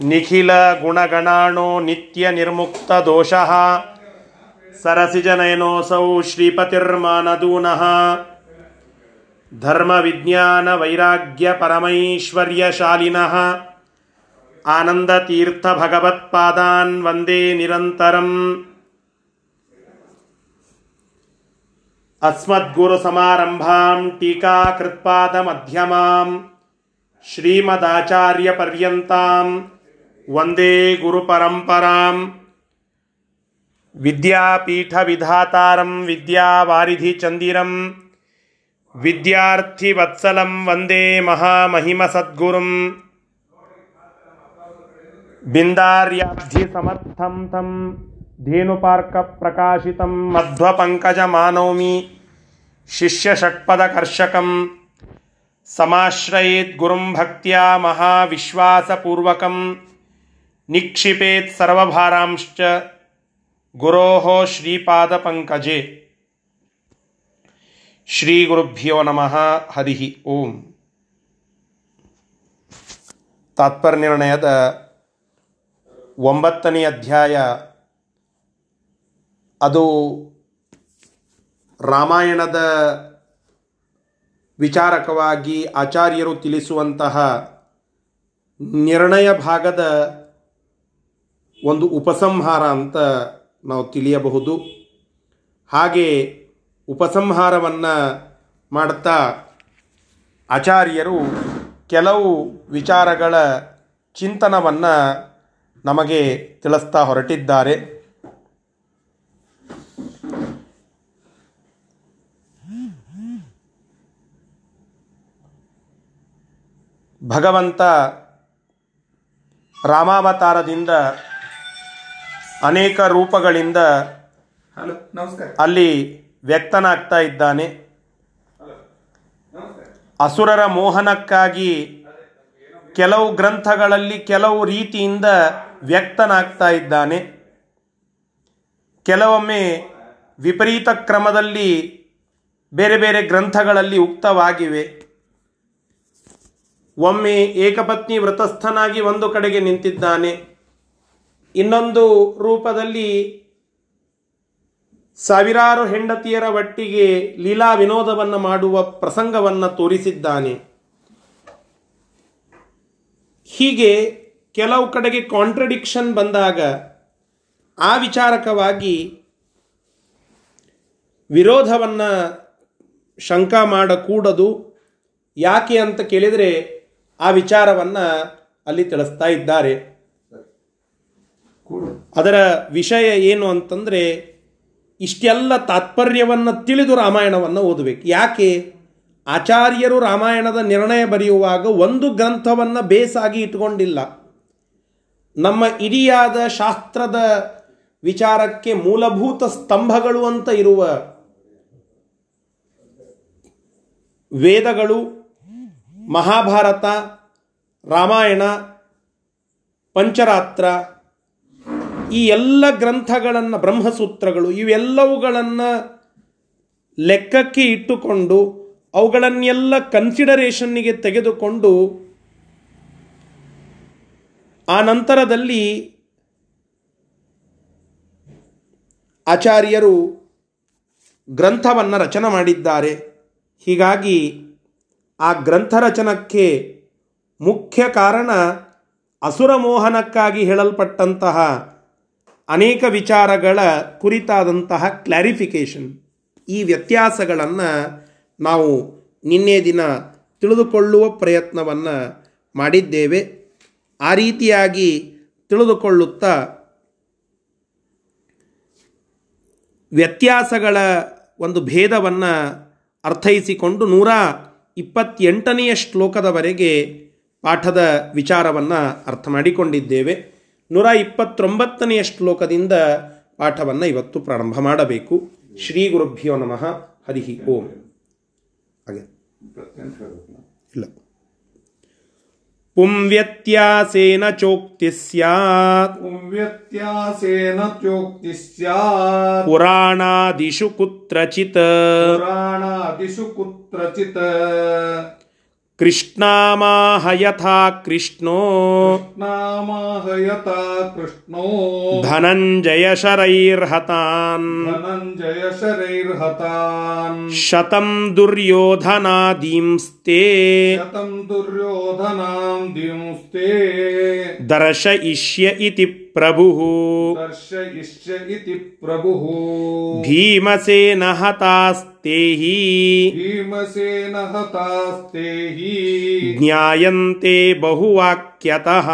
ನಿಖಿಲ ಗುಣಗಣಾಣೋ ನಿತ್ಯ ನಿರ್ಮುಕ್ತ ದೋಷಃ. ಸರಸಿಜನಯನೋಸೌ ಶ್ರೀಪತಿರ್ಮಾನದೂನಃ. ಧರ್ಮ ವಿಜ್ಞಾನ ವೈರಾಗ್ಯ ಪರಮೈಶ್ವರ್ಯಶಾಲಿನಃ. ಆನಂದತೀರ್ಥ ಭಗವತ್ಪಾದಾನ್ ವಂದೇ ನಿರಂತರಂ. ಅಸ್ಮದ್ಗುರು ಸಮಾರಂಭಾಂ ಟೀಕಾಕೃತ್ಪಾದ ಮಧ್ಯಮಾಂ. ಶ್ರೀಮದಾಚಾರ್ಯ ಶ್ರೀಮದಾಚಾರ್ಯಪರ್ಯಂತಾಂ वंदे गुरुपरम्परां विद्यापीठविधातारं विद्यावारिधिचन्दिरं विद्यार्थिवत्सलं वंदे महामहिमसद्गुरुं बिन्दार्याब्धिसमर्थं तं धेनुपार्कप्रकाशितं मध्वपङ्कजमानौमि समाश्रयेत् गुरुं भक्त्या महाविश्वासपूर्वकं ನಿಕ್ಷಿಪೇತ್ ಸರ್ವಭಾರಾಂಶ್ಚ ಗುರೋಃ ಶ್ರೀಪಾದಪಂಕಜೆ. ಶ್ರೀ ಗುರುಭ್ಯೋ ನಮಃ, ಹರಿ ಓಂ. ನಿರ್ಣಯದ ಒಂಬತ್ತನೇ ಅಧ್ಯಾಯ. ಅದು ರಾಮಾಯಣದ ವಿಚಾರಕವಾಗಿ ಆಚಾರ್ಯರು ತಿಳಿಸುವಂತಹ ನಿರ್ಣಯ ಭಾಗದ ಒಂದು ಉಪಸಂಹಾರ ಅಂತ ನಾವು ತಿಳಿಯಬಹುದು. ಹಾಗೆ ಉಪಸಂಹಾರವನ್ನು ಮಾಡ್ತಾ ಆಚಾರ್ಯರು ಕೆಲವು ವಿಚಾರಗಳ ಚಿಂತನವನ್ನು ನಮಗೆ ತಿಳಿಸ್ತಾ ಹೊರಟಿದ್ದಾರೆ. ಭಗವಂತ ರಾಮಾವತಾರದಿಂದ ಅನೇಕ ರೂಪಗಳಿಂದ ಅಲ್ಲಿ ವ್ಯಕ್ತನಾಗ್ತಾ ಇದ್ದಾನೆ. ಅಸುರರ ಮೋಹನಕ್ಕಾಗಿ ಕೆಲವು ಗ್ರಂಥಗಳಲ್ಲಿ ಕೆಲವು ರೀತಿಯಿಂದ ವ್ಯಕ್ತನಾಗ್ತಾ ಇದ್ದಾನೆ. ಕೆಲವೊಮ್ಮೆ ವಿಪರೀತ ಕ್ರಮದಲ್ಲಿ ಬೇರೆ ಬೇರೆ ಗ್ರಂಥಗಳಲ್ಲಿ ಉಕ್ತವಾಗಿವೆ. ಒಮ್ಮೆ ಏಕಪತ್ನಿ ವ್ರತಸ್ಥನಾಗಿ ಒಂದು ಕಡೆಗೆ ನಿಂತಿದ್ದಾನೆ. ಇನ್ನೊಂದು ರೂಪದಲ್ಲಿ ಸಾವಿರಾರು ಹೆಂಡತಿಯರ ಒಟ್ಟಿಗೆ ಲೀಲಾ ವಿನೋದವನ್ನು ಮಾಡುವ ಪ್ರಸಂಗವನ್ನು ತೋರಿಸಿದ್ದಾನೆ. ಹೀಗೆ ಕೆಲವು ಕಡೆಗೆ ಕಾಂಟ್ರಡಿಕ್ಷನ್ ಬಂದಾಗ ಆ ವಿಚಾರಕವಾಗಿ ವಿರೋಧವನ್ನು ಶಂಕ ಮಾಡಕೂಡದು. ಯಾಕೆ ಅಂತ ಕೇಳಿದರೆ ಆ ವಿಚಾರವನ್ನು ಅಲ್ಲಿ ತಿಳಿಸ್ತಾ ಇದ್ದಾರೆ. ಅದರ ವಿಷಯ ಏನು ಅಂತಂದರೆ, ಇಷ್ಟೆಲ್ಲ ತಾತ್ಪರ್ಯವನ್ನು ತಿಳಿದು ರಾಮಾಯಣವನ್ನು ಓದಬೇಕು. ಯಾಕೆ? ಆಚಾರ್ಯರು ರಾಮಾಯಣದ ನಿರ್ಣಯ ಬರೆಯುವಾಗ ಒಂದು ಗ್ರಂಥವನ್ನು ಬೇಸಾಗಿ ಇಟ್ಕೊಂಡಿಲ್ಲ. ನಮ್ಮ ಇಡಿಯಾದ ಶಾಸ್ತ್ರದ ವಿಚಾರಕ್ಕೆ ಮೂಲಭೂತ ಸ್ತಂಭಗಳು ಅಂತ ಇರುವ ವೇದಗಳು, ಮಹಾಭಾರತ, ರಾಮಾಯಣ, ಪಂಚರಾತ್ರ ಈ ಎಲ್ಲ ಗ್ರಂಥಗಳನ್ನು, ಬ್ರಹ್ಮಸೂತ್ರಗಳು, ಇವೆಲ್ಲವುಗಳನ್ನು ಲೆಕ್ಕಕ್ಕೆ ಇಟ್ಟುಕೊಂಡು, ಅವುಗಳನ್ನೆಲ್ಲ ಕನ್ಸಿಡರೇಷನ್ನಿಗೆ ತೆಗೆದುಕೊಂಡು, ಆ ನಂತರದಲ್ಲಿ ಆಚಾರ್ಯರು ಗ್ರಂಥವನ್ನು ರಚನೆ ಮಾಡಿದ್ದಾರೆ. ಹೀಗಾಗಿ ಆ ಗ್ರಂಥ ರಚನಕ್ಕೆ ಮುಖ್ಯ ಕಾರಣ ಅಸುರ ಮೋಹನಕ್ಕಾಗಿ ಹೇಳಲ್ಪಟ್ಟಂತಹ ಅನೇಕ ವಿಚಾರಗಳ ಕುರಿತಾದಂತಹ ಕ್ಲಾರಿಫಿಕೇಷನ್ ಈ ವ್ಯತ್ಯಾಸಗಳನ್ನು ನಾವು ನಿನ್ನೆ ದಿನ ತಿಳಿದುಕೊಳ್ಳುವ ಪ್ರಯತ್ನವನ್ನು ಮಾಡಿದ್ದೇವೆ. ಆ ರೀತಿಯಾಗಿ ತಿಳಿದುಕೊಳ್ಳುತ್ತಾ ವ್ಯತ್ಯಾಸಗಳ ಒಂದು ಭೇದವನ್ನು ಅರ್ಥೈಸಿಕೊಂಡು ನೂರ ಇಪ್ಪತ್ತೆಂಟನೆಯ ಶ್ಲೋಕದವರೆಗೆ ಪಾಠದ ವಿಚಾರವನ್ನು ಅರ್ಥ ಮಾಡಿಕೊಂಡಿದ್ದೇವೆ. ನೂರ ಇಪ್ಪತ್ತೊಂಬತ್ತನೆಯ ಶ್ಲೋಕದಿಂದ ಪಾಠವನ್ನು ಇವತ್ತು ಪ್ರಾರಂಭ ಮಾಡಬೇಕು. ಶ್ರೀ ಗುರುಭ್ಯೋ ನಮಃ. ಹರಿ ಓಂ. ಹಾಗೆ. ಇಲ್ಲ. ಪುಂವ್ಯತ್ಯಾಸೇನ ಚೋಕ್ತಿ ಸ್ಯಾತ್. ವ್ಯತ್ಯಾಸೇನ ಚೋಕ್ತಿ ಸ್ಯಾತ್. ಪುರಾಣಾದಿಷು ಕುತ್ರಚಿತ್. ಪುರಾಣಾದಿಷು ಕುತ್ರಚಿತ್. ಕೃಷ್ಣಾಮಾಹ ಯಥಾ ಕೃಷ್ಣೋ ನಾಮಹಯತ ಕೃಷ್ಣೋ ಧನಂಜಯ ಶರೈರ್ಹತಾನ್ ಧನಂಜಯ ಶರೈರ್ಹತಾನ್ ಶತಂ ದುರ್ಯೋಧನಾದೀಂಸ್ತೆ ಶತಂ ದುರ್ಯೋಧನಾಂ ದಿಂಸ್ತೆ ದರ್ಶಯಿಷ್ಯ ಇತಿ ಪ್ರಭುಃ ದರ್ಶಯಿಷ್ಯ ಇತಿ ಪ್ರಭುಃ ಭೀಮಸೇನ ಹತಾಸ್ತೆಹಿ. ಭೀಮಸೇನ ಹತಾಸ್ತೆಹಿ. ಜ್ಞಾಯಂತೆ ಬಹುವಾಕ್ಯತಃ.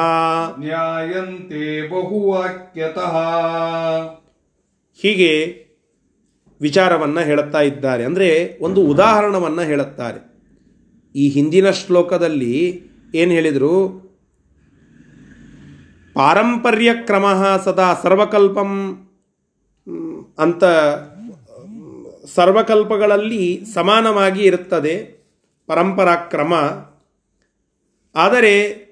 ಜ್ಞಾಯಂತೆ ಬಹುವಾಕ್ಯತಃ. ಹೀಗೆ ವಿಚಾರವನ್ನು ಹೇಳುತ್ತಾ ಇದ್ದಾರೆ. ಅಂದರೆ ಒಂದು ಉದಾಹರಣವನ್ನು ಹೇಳುತ್ತಾರೆ. ಈ ಹಿಂದಿನ ಶ್ಲೋಕದಲ್ಲಿ ಏನು ಹೇಳಿದರು? ಪಾರಂಪರ್ಯ ಕ್ರಮ ಸದಾ ಸರ್ವಕಲ್ಪಂ, ಅಂತ, ಸರ್ವಕಲ್ಪಗಳಲ್ಲಿ ಸಮಾನವಾಗಿ ಇರುತ್ತದೆ ಪರಂಪರಾ ಕ್ರಮ. ಆದರೆ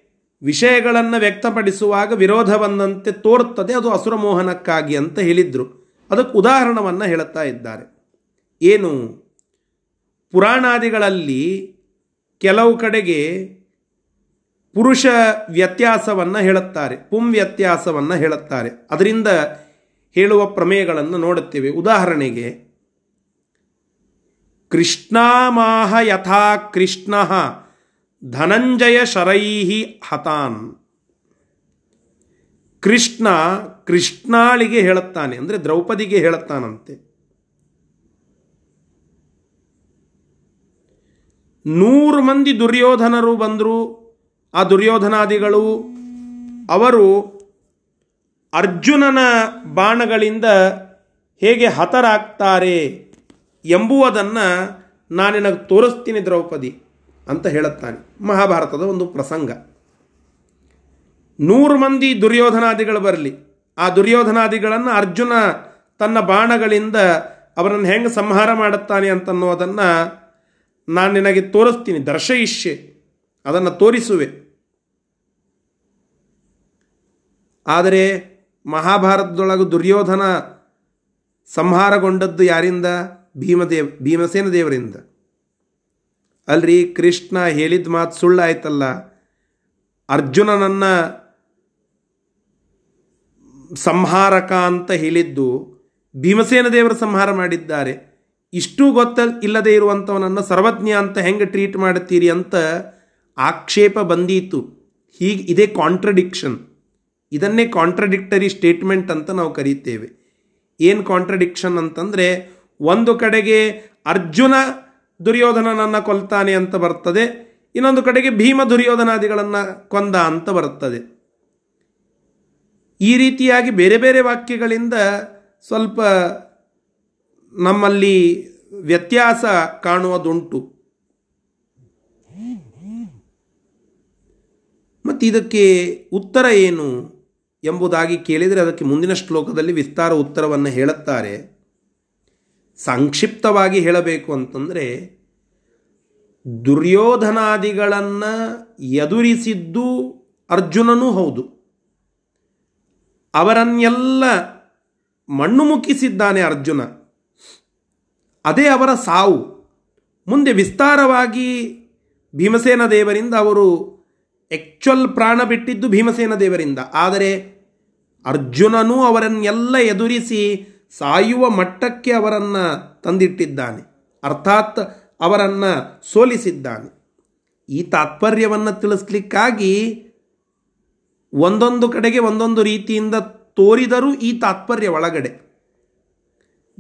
ವಿಷಯಗಳನ್ನು ವ್ಯಕ್ತಪಡಿಸುವಾಗ ವಿರೋಧ ಬಂದಂತೆ ತೋರುತ್ತದೆ, ಅದು ಅಸುರಮೋಹನಕ್ಕಾಗಿ ಅಂತ ಹೇಳಿದ್ರು. ಅದಕ್ಕೆ ಉದಾಹರಣವನ್ನು ಹೇಳುತ್ತಾ ಇದ್ದಾರೆ. ಏನು? ಪುರಾಣಾದಿಗಳಲ್ಲಿ ಕೆಲವು ಕಡೆಗೆ ಪುರುಷ ವ್ಯತ್ಯಾಸವನ್ನು ಹೇಳುತ್ತಾರೆ, ಪುಂ ವ್ಯತ್ಯಾಸವನ್ನು ಹೇಳುತ್ತಾರೆ. ಅದರಿಂದ ಹೇಳುವ ಪ್ರಮೇಯಗಳನ್ನು ನೋಡುತ್ತೇವೆ. ಉದಾಹರಣೆಗೆ, ಕೃಷ್ಣಾಮಾಹ ಯಥಾ ಕೃಷ್ಣ ಧನಂಜಯ ಶರೈಹಿ ಹತಾನ್. ಕೃಷ್ಣ ಕೃಷ್ಣಾಳಿಗೆ ಹೇಳುತ್ತಾನೆ, ಅಂದರೆ ದ್ರೌಪದಿಗೆ ಹೇಳುತ್ತಾನಂತೆ. ನೂರು ಮಂದಿ ದುರ್ಯೋಧನರು ಬಂದರು ಆ ದುರ್ಯೋಧನಾದಿಗಳು, ಅವರು ಅರ್ಜುನನ ಬಾಣಗಳಿಂದ ಹೇಗೆ ಹತರಾಗ್ತಾರೆ ಎಂಬುವುದನ್ನು ನಾನು ನಿನಗೆ ತೋರಿಸ್ತೀನಿ ದ್ರೌಪದಿ ಅಂತ ಹೇಳುತ್ತಾನೆ. ಮಹಾಭಾರತದ ಒಂದು ಪ್ರಸಂಗ. ನೂರು ಮಂದಿ ದುರ್ಯೋಧನಾದಿಗಳು ಬರಲಿ. ಆ ದುರ್ಯೋಧನಾದಿಗಳನ್ನು ಅರ್ಜುನ ತನ್ನ ಬಾಣಗಳಿಂದ ಅವರನ್ನು ಹೆಂಗೆ ಸಂಹಾರ ಮಾಡುತ್ತಾನೆ ಅಂತನ್ನೋದನ್ನು ನಾನು ನಿನಗೆ ತೋರಿಸ್ತೀನಿ. ದರ್ಶಯಿಷ್ಯೆ. ಅದನ್ನು ತೋರಿಸುವೆ. ಆದರೆ ಮಹಾಭಾರತದೊಳಗೆ ದುರ್ಯೋಧನ ಸಂಹಾರಗೊಂಡದ್ದು ಯಾರಿಂದ? ಭೀಮದೇವ್, ಭೀಮಸೇನ ದೇವರಿಂದ. ಅಲ್ರಿ, ಕೃಷ್ಣ ಹೇಳಿದ ಮಾತು ಸುಳ್ಳಾಯ್ತಲ್ಲ. ಅರ್ಜುನನನ್ನು ಸಂಹಾರಕ ಅಂತ ಹೇಳಿದ್ದು ಭೀಮಸೇನ ದೇವರು ಸಂಹಾರ ಮಾಡಿದ್ದಾರೆ. ಇಷ್ಟು ಗೊತ್ತ ಇಲ್ಲದೆ ಇರುವಂಥವನನ್ನು ಸರ್ವಜ್ಞ ಅಂತ ಹೆಂಗೆ ಟ್ರೀಟ್ ಮಾಡ್ತೀರಿ ಅಂತ ಆಕ್ಷೇಪ ಬಂದೀತು. ಹೀಗೆ ಇದೇ ಕಾಂಟ್ರಡಿಕ್ಷನ್ ಇದನ್ನೇ ಕಾಂಟ್ರಡಿಕ್ಟರಿ ಸ್ಟೇಟ್ಮೆಂಟ್ ಅಂತ ನಾವು ಕರೀತೇವೆ. ಏನು ಕಾಂಟ್ರಡಿಕ್ಷನ್ ಅಂತಂದರೆ, ಒಂದು ಕಡೆಗೆ ಅರ್ಜುನ ದುರ್ಯೋಧನನನ್ನು ಕೊಲ್ತಾನೆ ಅಂತ ಬರ್ತದೆ, ಇನ್ನೊಂದು ಕಡೆಗೆ ಭೀಮ ದುರ್ಯೋಧನಾದಿಗಳನ್ನು ಕೊಂದ ಅಂತ ಬರ್ತದೆ. ಈ ರೀತಿಯಾಗಿ ಬೇರೆ ಬೇರೆ ವಾಕ್ಯಗಳಿಂದ ಸ್ವಲ್ಪ ನಮ್ಮಲ್ಲಿ ವ್ಯತ್ಯಾಸ ಕಾಣುವುದುಂಟು. ಮತ್ತು ಇದಕ್ಕೆ ಉತ್ತರ ಏನು ಎಂಬುದಾಗಿ ಕೇಳಿದರೆ ಅದಕ್ಕೆ ಮುಂದಿನ ಶ್ಲೋಕದಲ್ಲಿ ವಿಸ್ತಾರ ಉತ್ತರವನ್ನು ಹೇಳುತ್ತಾರೆ. ಸಂಕ್ಷಿಪ್ತವಾಗಿ ಹೇಳಬೇಕು ಅಂತಂದರೆ, ದುರ್ಯೋಧನಾದಿಗಳನ್ನು ಎದುರಿಸಿದ್ದು ಅರ್ಜುನನೂ ಹೌದು. ಅವರನ್ನೆಲ್ಲ ಮಣ್ಣು ಮುಕ್ಕಿಸಿದ್ದಾನೆ ಅರ್ಜುನ. ಅದೇ ಅವರ ಸಾವು. ಮುಂದೆ ವಿಸ್ತಾರವಾಗಿ ಭೀಮಸೇನ ದೇವರಿಂದ ಅವರು ಆ್ಯಕ್ಚುಯಲ್ ಪ್ರಾಣ ಬಿಟ್ಟಿದ್ದು ಭೀಮಸೇನ ದೇವರಿಂದ. ಆದರೆ ಅರ್ಜುನನೂ ಅವರನ್ನೆಲ್ಲ ಎದುರಿಸಿ ಸಾಯುವ ಮಟ್ಟಕ್ಕೆ ಅವರನ್ನು ತಂದಿಟ್ಟಿದ್ದಾನೆ. ಅರ್ಥಾತ್ ಅವರನ್ನು ಸೋಲಿಸಿದ್ದಾನೆ. ಈ ತಾತ್ಪರ್ಯವನ್ನು ತಿಳಿಸ್ಲಿಕ್ಕಾಗಿ ಒಂದೊಂದು ಕಡೆಗೆ ಒಂದೊಂದು ರೀತಿಯಿಂದ ತೋರಿದರೂ ಈ ತಾತ್ಪರ್ಯ ಒಳಗಡೆ.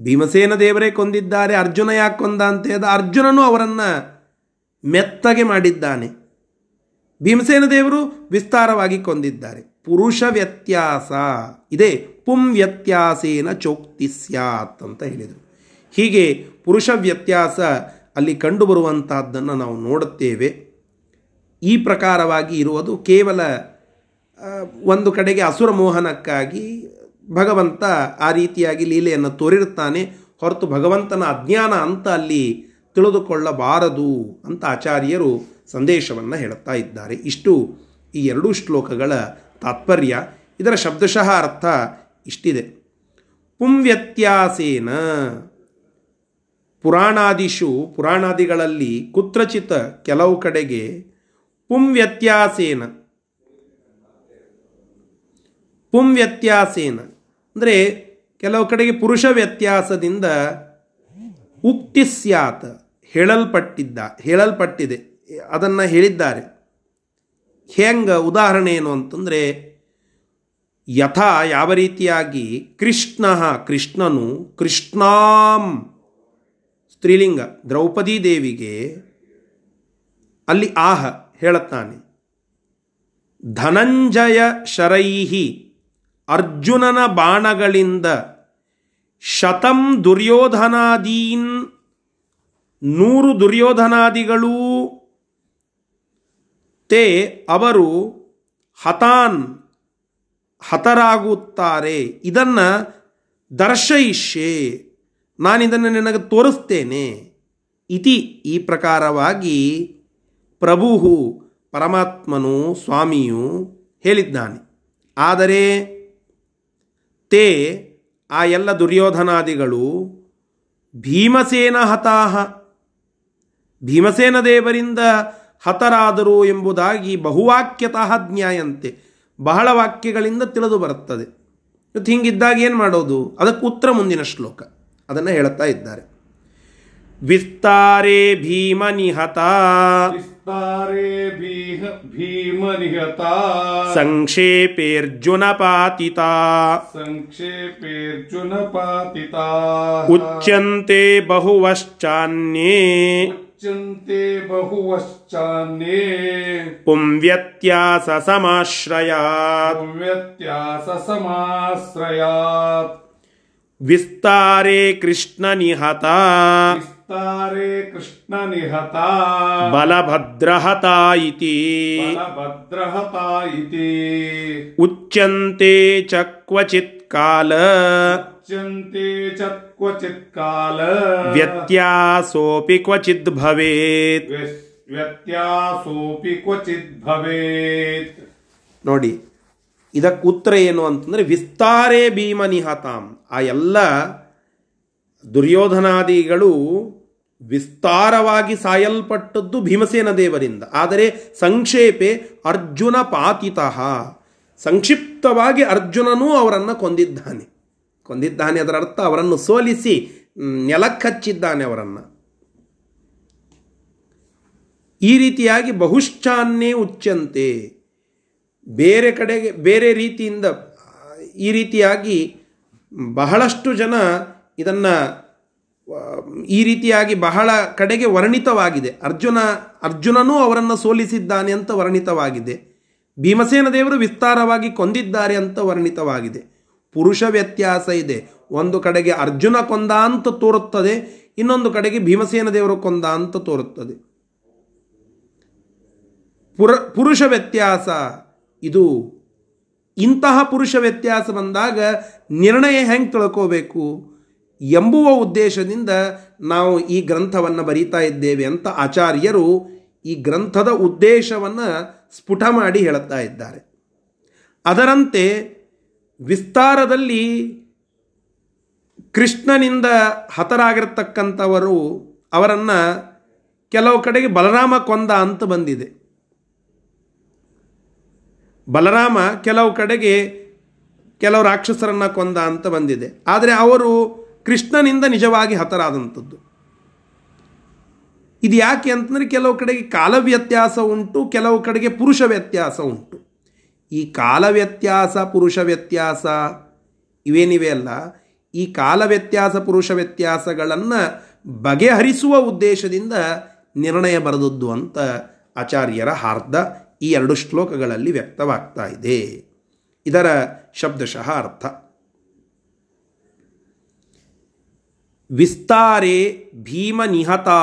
ಭೀಮಸೇನ ದೇವರೇ ಕೊಂದಿದ್ದಾರೆ, ಅರ್ಜುನ ಯಾಕೆ ಕೊಂದ ಅಂತ ಅರ್ಜುನನು ಅವರನ್ನು ಮೆತ್ತಗೆ ಮಾಡಿದ್ದಾನೆ. ಭೀಮಸೇನ ದೇವರು ವಿಸ್ತಾರವಾಗಿ ಕೊಂದಿದ್ದಾರೆ. ಪುರುಷ ವ್ಯತ್ಯಾಸ. ಇದೇ ಪುಂ ವ್ಯತ್ಯಾಸೇನ ಚೋಕ್ತಿ ಸ್ಯಾತ್ ಅಂತ ಹೇಳಿದರು. ಹೀಗೆ ಪುರುಷ ವ್ಯತ್ಯಾಸ ಅಲ್ಲಿ ಕಂಡುಬರುವಂತಹದ್ದನ್ನು ನಾವು ನೋಡುತ್ತೇವೆ. ಈ ಪ್ರಕಾರವಾಗಿ ಇರುವುದು ಕೇವಲ ಒಂದು ಕಡೆಗೆ ಅಸುರ ಮೋಹನಕ್ಕಾಗಿ ಭಗವಂತ ಆ ರೀತಿಯಾಗಿ ಲೀಲೆಯನ್ನು ತೋರಿರುತ್ತಾನೆ. ಹೊರತು ಭಗವಂತನ ಅಜ್ಞಾನ ಅಂತ ಅಲ್ಲಿ ತಿಳಿದುಕೊಳ್ಳಬಾರದು ಅಂತ ಆಚಾರ್ಯರು ಸಂದೇಶವನ್ನು ಹೇಳುತ್ತಾ ಇದ್ದಾರೆ. ಇಷ್ಟು ಈ ಎರಡೂ ಶ್ಲೋಕಗಳ ತಾತ್ಪರ್ಯ. ಇದರ ಶಬ್ದಶಃ ಅರ್ಥ ಇಷ್ಟಿದೆ. ಪುಂವ್ಯತ್ಯಾಸೇನ ಪುರಾಣಾದಿಷು ಪುರಾಣಾದಿಗಳಲ್ಲಿ ಕುತ್ರಚಿತ ಕೆಲವು ಕಡೆಗೆ ಪುಂವ್ಯತ್ಯಾಸೇನ. ಪುಂವ್ಯತ್ಯಾಸೇನ ಅಂದರೆ ಕೆಲವು ಕಡೆಗೆ ಪುರುಷ ವ್ಯತ್ಯಾಸದಿಂದ ಉಕ್ತಿ ಸ್ಯಾತ್ ಹೇಳಲ್ಪಟ್ಟಿದ್ದ ಹೇಳಲ್ಪಟ್ಟಿದೆ. ಅದನ್ನು ಹೇಳಿದ್ದಾರೆ. ಹೆಂಗ ಉದಾಹರಣೆ ಏನು ಅಂತಂದರೆ, ಯಥಾ ಯಾವ ರೀತಿಯಾಗಿ ಕೃಷ್ಣ ಕೃಷ್ಣನು ಕೃಷ್ಣಾಂ ಸ್ತ್ರೀಲಿಂಗ ದ್ರೌಪದಿ ದೇವಿಗೆ ಅಲ್ಲಿ ಆಹ ಹೇಳುತ್ತಾನೆ. ಧನಂಜಯ ಶರೈಹಿ ಅರ್ಜುನನ ಬಾಣಗಳಿಂದ ಶತಂ ದುರ್ಯೋಧನಾದೀನ್ ನೂರು ದುರ್ಯೋಧನಾದಿಗಳೂ ತೇ ಅವರು ಹತಾನ್ ಹತರಾಗುತ್ತಾರೆ. ಇದನ್ನು ದರ್ಶಯಿಷ್ಯೆ, ನಾನಿದನ್ನು ನಿನಗೆ ತೋರಿಸ್ತೇನೆ. ಇತಿ ಈ ಪ್ರಕಾರವಾಗಿ ಪ್ರಭು ಪರಮಾತ್ಮನು ಸ್ವಾಮಿಯು ಹೇಳಿದ್ದಾನೆ. ಆದರೆ ತೇ ಆ ಎಲ್ಲ ದುರ್ಯೋಧನಾದಿಗಳು ಭೀಮಸೇನ ಹತಾಹ. ಭೀಮಸೇನ ದೇವರಿಂದ ಹತರಾದರು ಎಂಬುದಾಗಿ ಬಹುವಾಕ್ಯತಃ ಜ್ಞಾಯಂತೆ ಬಹಳ ವಾಕ್ಯಗಳಿಂದ ತಿಳಿದು ಬರುತ್ತದೆ. ಇವತ್ತು ಹಿಂಗಿದ್ದಾಗ ಏನು ಮಾಡೋದು? ಅದಕ್ಕೆ ಉತ್ತರ ಮುಂದಿನ ಶ್ಲೋಕ. ಅದನ್ನು ಹೇಳುತ್ತಾ ಇದ್ದಾರೆ. ವಿಸ್ತಾರೆ ಭೀಮ ನಿಹತ. ಭೀಮ ನಿಹತ. ಸಂಕ್ಷೇಪೇರ್ಜುನ ಪಾತಿತ. ಸಂಕ್ಷೇಪೇರ್ಜುನ ಪಾತಿತ. ಉಚ್ಯಂತೆ ಬಹುವಶ್ಚಾನ್ಯೇ. उच्यन्ते बहुवश्चान्ये पुंव्यत्याससमाश्रयात् पुंव्यत्याससमाश्रयात् विस्तारे कृष्णनिहता विस्तारे कृष्णनिहता बलभद्रहता इति बलभद्रहता इति उच्यन्ते च क्वचित् काल उच्यन्ते च क्वचित् काल ವ್ಯತ್ಯಾಸೋಪಿ ಕ್ವಚಿದ್ ಭವೇತ್ ವ್ಯಸ್- ವ್ಯತ್ಯಾಸೋಪಿ ಕ್ವಚಿತ್ ಭವೇತ್ ನೋಡಿ ಇದಕ್ಕೆ ಉತ್ತರ ಏನು ಅಂತಂದರೆ ವಿಸ್ತಾರೇ ಭೀಮ ನಿಹತಾಂ ಆ ಎಲ್ಲ ದುರ್ಯೋಧನಾದಿಗಳು ವಿಸ್ತಾರವಾಗಿ ಸಾಯಲ್ಪಟ್ಟದ್ದು ಭೀಮಸೇನ ದೇವರಿಂದ ಆದರೆ ಸಂಕ್ಷೇಪೆ ಅರ್ಜುನ ಪಾತಿತಃ ಸಂಕ್ಷಿಪ್ತವಾಗಿ ಅರ್ಜುನನೂ ಅವರನ್ನು ಕೊಂದಿದ್ದಾನೆ ಕೊಂದಿದ್ದಾನೆ ಅದರ ಅರ್ಥ ಅವರನ್ನು ಸೋಲಿಸಿ ನೆಲಕ್ಕಚ್ಚಿದ್ದಾನೆ ಅವರನ್ನು. ಈ ರೀತಿಯಾಗಿ ಬಹುಶ್ಚಾನ್ನೇ ಉಚ್ಚಂತೆ. ಬೇರೆ ಕಡೆಗೆ, ಬೇರೆ ರೀತಿಯಿಂದ, ಈ ರೀತಿಯಾಗಿ ಬಹಳಷ್ಟು ಜನ ಇದನ್ನು ಈ ರೀತಿಯಾಗಿ ಬಹಳ ಕಡೆಗೆ ವರ್ಣಿತವಾಗಿದೆ. ಅರ್ಜುನ, ಅರ್ಜುನನೂ ಅವರನ್ನು ಸೋಲಿಸಿದ್ದಾನೆ ಅಂತ ವರ್ಣಿತವಾಗಿದೆ. ಭೀಮಸೇನ ದೇವರು ವಿಸ್ತಾರವಾಗಿ ಕೊಂದಿದ್ದಾರೆ ಅಂತ ವರ್ಣಿತವಾಗಿದೆ. ಪುರುಷ ವ್ಯತ್ಯಾಸ ಇದೆ. ಒಂದು ಕಡೆಗೆ ಅರ್ಜುನ ಕೊಂದ ಅಂತ ತೋರುತ್ತದೆ, ಇನ್ನೊಂದು ಕಡೆಗೆ ಭೀಮಸೇನ ದೇವರು ಕೊಂದ ಅಂತ ತೋರುತ್ತದೆ. ಪುರ, ಪುರುಷ ವ್ಯತ್ಯಾಸ, ಇದು ಇಂತಹ ಪುರುಷ ವ್ಯತ್ಯಾಸ ಬಂದಾಗ ನಿರ್ಣಯ ಹೆಂಗೆ ತಿಳ್ಕೋಬೇಕು ಎಂಬುವ ಉದ್ದೇಶದಿಂದ ನಾವು ಈ ಗ್ರಂಥವನ್ನು ಬರೀತಾ ಇದ್ದೇವೆ ಅಂತ ಆಚಾರ್ಯರು ಈ ಗ್ರಂಥದ ಉದ್ದೇಶವನ್ನು ಸ್ಫುಟ ಮಾಡಿ ಹೇಳುತ್ತಾ ಇದ್ದಾರೆ. ಅದರಂತೆ ವಿಸ್ತಾರದಲ್ಲಿ ಕೃಷ್ಣನಿಂದ ಹತರಾಗಿರ್ತಕ್ಕಂಥವರು ಅವರನ್ನು ಕೆಲವು ಕಡೆಗೆ ಬಲರಾಮ ಕೊಂದ ಅಂತ ಬಂದಿದೆ. ಬಲರಾಮ ಕೆಲವು ಕಡೆಗೆ ಕೆಲವು ರಾಕ್ಷಸರನ್ನು ಕೊಂದ ಅಂತ ಬಂದಿದೆ. ಆದರೆ ಅವರು ಕೃಷ್ಣನಿಂದ ನಿಜವಾಗಿ ಹತರಾದಂಥದ್ದು. ಇದು ಯಾಕೆ ಅಂತಂದರೆ ಕೆಲವು ಕಡೆಗೆ ಕಾಲ ವ್ಯತ್ಯಾಸ ಉಂಟು, ಕೆಲವು ಕಡೆಗೆ ಪುರುಷ ವ್ಯತ್ಯಾಸ ಉಂಟು. ಈ ಕಾಲ ವ್ಯತ್ಯಾಸ ಪುರುಷ ವ್ಯತ್ಯಾಸ ಇವೇನಿವೆ ಅಲ್ಲ, ಈ ಕಾಲ ವ್ಯತ್ಯಾಸ ಪುರುಷ ವ್ಯತ್ಯಾಸಗಳನ್ನು ಬಗೆಹರಿಸುವ ಉದ್ದೇಶದಿಂದ ನಿರ್ಣಯ ಬರೆದದ್ದು ಅಂತ ಆಚಾರ್ಯರ ಹಾರ್ದ ಈ ಎರಡು ಶ್ಲೋಕಗಳಲ್ಲಿ ವ್ಯಕ್ತವಾಗ್ತಾ ಇದೆ. ಇದರ ಶಬ್ದಶಃ ಅರ್ಥ. ವಿಸ್ತಾರೆ ಭೀಮ ನಿಹತಾ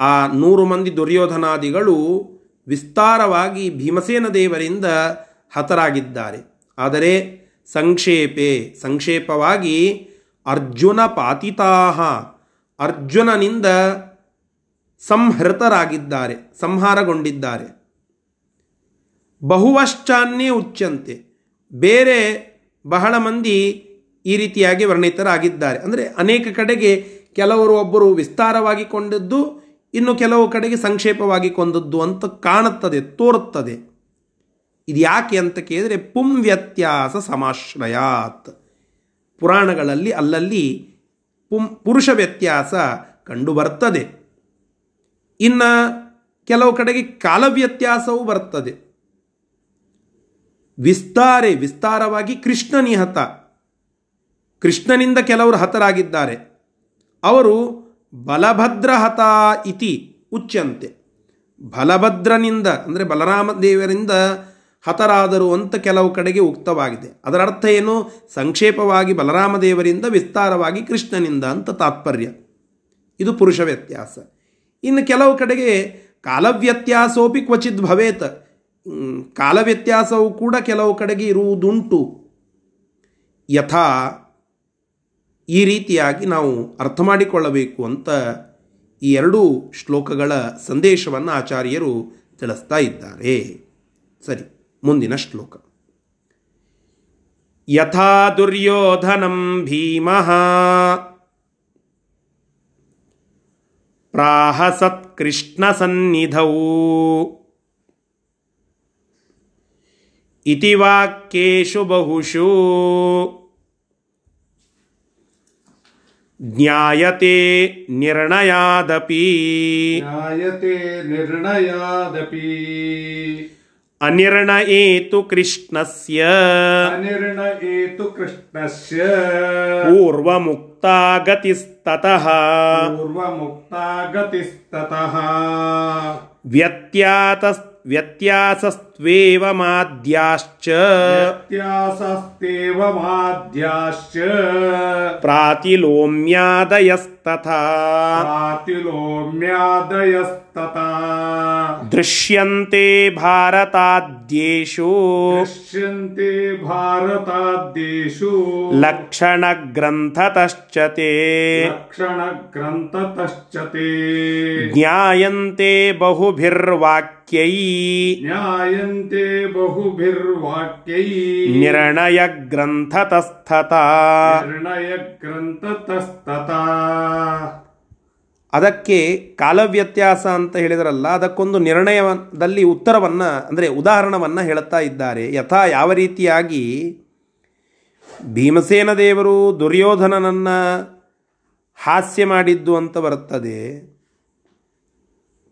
ಆ ನೂರು ಮಂದಿ ದುರ್ಯೋಧನಾದಿಗಳು ವಿಸ್ತಾರವಾಗಿ ಭೀಮಸೇನ ದೇವರಿಂದ ಹತರಾಗಿದ್ದಾರೆ. ಆದರೆ ಸಂಕ್ಷೇಪೆ, ಸಂಕ್ಷೇಪವಾಗಿ ಅರ್ಜುನ ಪಾತಿತಾಹ, ಅರ್ಜುನನಿಂದ ಸಂಹೃತರಾಗಿದ್ದಾರೆ, ಸಂಹಾರಗೊಂಡಿದ್ದಾರೆ. ಬಹುವಶ್ಚಾನ್ನೇ ಉಚ್ಚಂತೆ ಬೇರೆ ಬಹಳ ಮಂದಿ ಈ ರೀತಿಯಾಗಿ ವರ್ಣಿತರಾಗಿದ್ದಾರೆ. ಅಂದರೆ ಅನೇಕ ಕಡೆಗೆ ಕೆಲವರು ಒಬ್ಬರು ವಿಸ್ತಾರವಾಗಿ ಕೊಂಡದ್ದು ಇನ್ನು ಕೆಲವು ಕಡೆಗೆ ಸಂಕ್ಷೇಪವಾಗಿ ಕೊಂದದ್ದು ಅಂತ ಕಾಣುತ್ತದೆ, ತೋರುತ್ತದೆ. ಇದು ಯಾಕೆ ಅಂತ ಕೇಳಿದರೆ, ಪುಂ ವ್ಯತ್ಯಾಸ ಸಮಾಶ್ರಯಾತ್. ಪುರಾಣಗಳಲ್ಲಿ ಅಲ್ಲಲ್ಲಿ ಪುಂ, ಪುರುಷ ವ್ಯತ್ಯಾಸ ಕಂಡುಬರ್ತದೆ ಇನ್ನು ಕೆಲವು ಕಡೆಗೆ ಕಾಲ ವ್ಯತ್ಯಾಸವೂ ಬರ್ತದೆ. ವಿಸ್ತಾರೆ, ವಿಸ್ತಾರವಾಗಿ ಕೃಷ್ಣನಿಹತ. ಕೃಷ್ಣನಿಂದ ಕೆಲವರು ಹತರಾಗಿದ್ದಾರೆ. ಅವರು ಬಲಭದ್ರಹತ ಇತಿ ಉಚ್ಯಂತೆ. ಬಲಭದ್ರನಿಂದ, ಅಂದರೆ ಬಲರಾಮ ದೇವರಿಂದ ಹತರಾದರು ಅಂತ ಕೆಲವು ಕಡೆಗೆ ಉಕ್ತವಾಗಿದೆ. ಅದರ ಅರ್ಥ ಏನು? ಸಂಕ್ಷೇಪವಾಗಿ ಬಲರಾಮ ದೇವರಿಂದ ವಿಸ್ತಾರವಾಗಿ ಕೃಷ್ಣನಿಂದ ಅಂತ ತಾತ್ಪರ್ಯ. ಇದು ಪುರುಷ ವ್ಯತ್ಯಾಸ. ಇನ್ನು ಕೆಲವು ಕಡೆಗೆ ಕಾಲವ್ಯತ್ಯಾಸೋಪಿ ಕ್ವಚಿತ್ ಭವೇತ್. ಕಾಲವ್ಯತ್ಯಾಸವು ಕೂಡ ಕೆಲವು ಕಡೆಗೆ ಇರುವುದುಂಟು. ಯಥಾ ಈ ರೀತಿಯಾಗಿ ನಾವು ಅರ್ಥ ಮಾಡಿಕೊಳ್ಳಬೇಕು ಅಂತ ಈ ಎರಡೂ ಶ್ಲೋಕಗಳ ಸಂದೇಶವನ್ನು ಆಚಾರ್ಯರು ತಿಳಿಸ್ತಾ ಇದ್ದಾರೆ. ಸರಿ, ಮುಂದಿನ ಶ್ಲೋಕ. ಯಥಾ ದುರ್ಯೋಧನಂ ಭೀಮಃ ಪ್ರಾಹಸತ್ಕೃಷ್ಣಸನ್ನಿಧೌ ಇತಿ ವಾಕ್ಯೇಷು ಜ್ಞಾಯತೆ ನಿರ್ಣಯಾದಪಿ. ಜ್ಞಾಯತೆ ನಿರ್ಣಯಾದಪಿ. ಅನಿರ್ಣಯೇತು ಕೃಷ್ಣಸ್ಯ ಅನಿರ್ಣಯೇತು ಕೃಷ್ಣಸ್ಯ. ಪೂರ್ವಮುಕ್ತಾ ಗತಿಸ್ತತಃ ಪೂರ್ವಮುಕ್ತಾ ಗತಿಸ್ತತಃ ವ್ಯತ್ಯಾತಸ್ ವ್ಯತ್ಯಾಸಸ್ತ್ವೇವ व्यत्यासस्त्वेवमाद्याश्च। प्रातिलोम्यादयस्तथा। प्रातिलोम्यादयस्त ಪ್ರಾತಿಲೋಮ್ಯಾದಯಸ್ತತಾ ದೃಶ್ಯಂತೆ ಭಾರತಾದ್ಯೇಷು ದೃಶ್ಯಂತೆ ಭಾರತಾದ್ದೇಶು ಲಕ್ಷಣಗ್ರಂಥತಶ್ಚ ತೇ ಲಕ್ಷಣಗ್ರಂಥತಶ್ಚ ತೇ ಜ್ಞಾಯಂತೆ ಬಹುಭಿರ್ವಾಕ್ಯೈ ಜ್ಞಾಯಂತೆ ಬಹುಭಿರ್ವಾಕ್ಯೈ ನಿರ್ಣಯಗ್ರಂಥತಸ್ಥತಾ ನಿರ್ಣಯಗ್ರಂಥತಸ್ತತಾ ಅದಕ್ಕೆ ಕಾಲವ್ಯತ್ಯಾಸ ಅಂತ ಹೇಳಿದರಲ್ಲ, ಅದಕ್ಕೊಂದು ನಿರ್ಣಯದಲ್ಲಿ ಉತ್ತರವನ್ನು, ಅಂದರೆ ಉದಾಹರಣವನ್ನು ಹೇಳುತ್ತಾ ಇದ್ದಾರೆ. ಯಥಾ ಯಾವ ರೀತಿಯಾಗಿ, ಭೀಮಸೇನ ದೇವರು ದುರ್ಯೋಧನನನ್ನು ಹಾಸ್ಯ ಮಾಡಿದ್ದು ಅಂತ ಬರುತ್ತದೆ.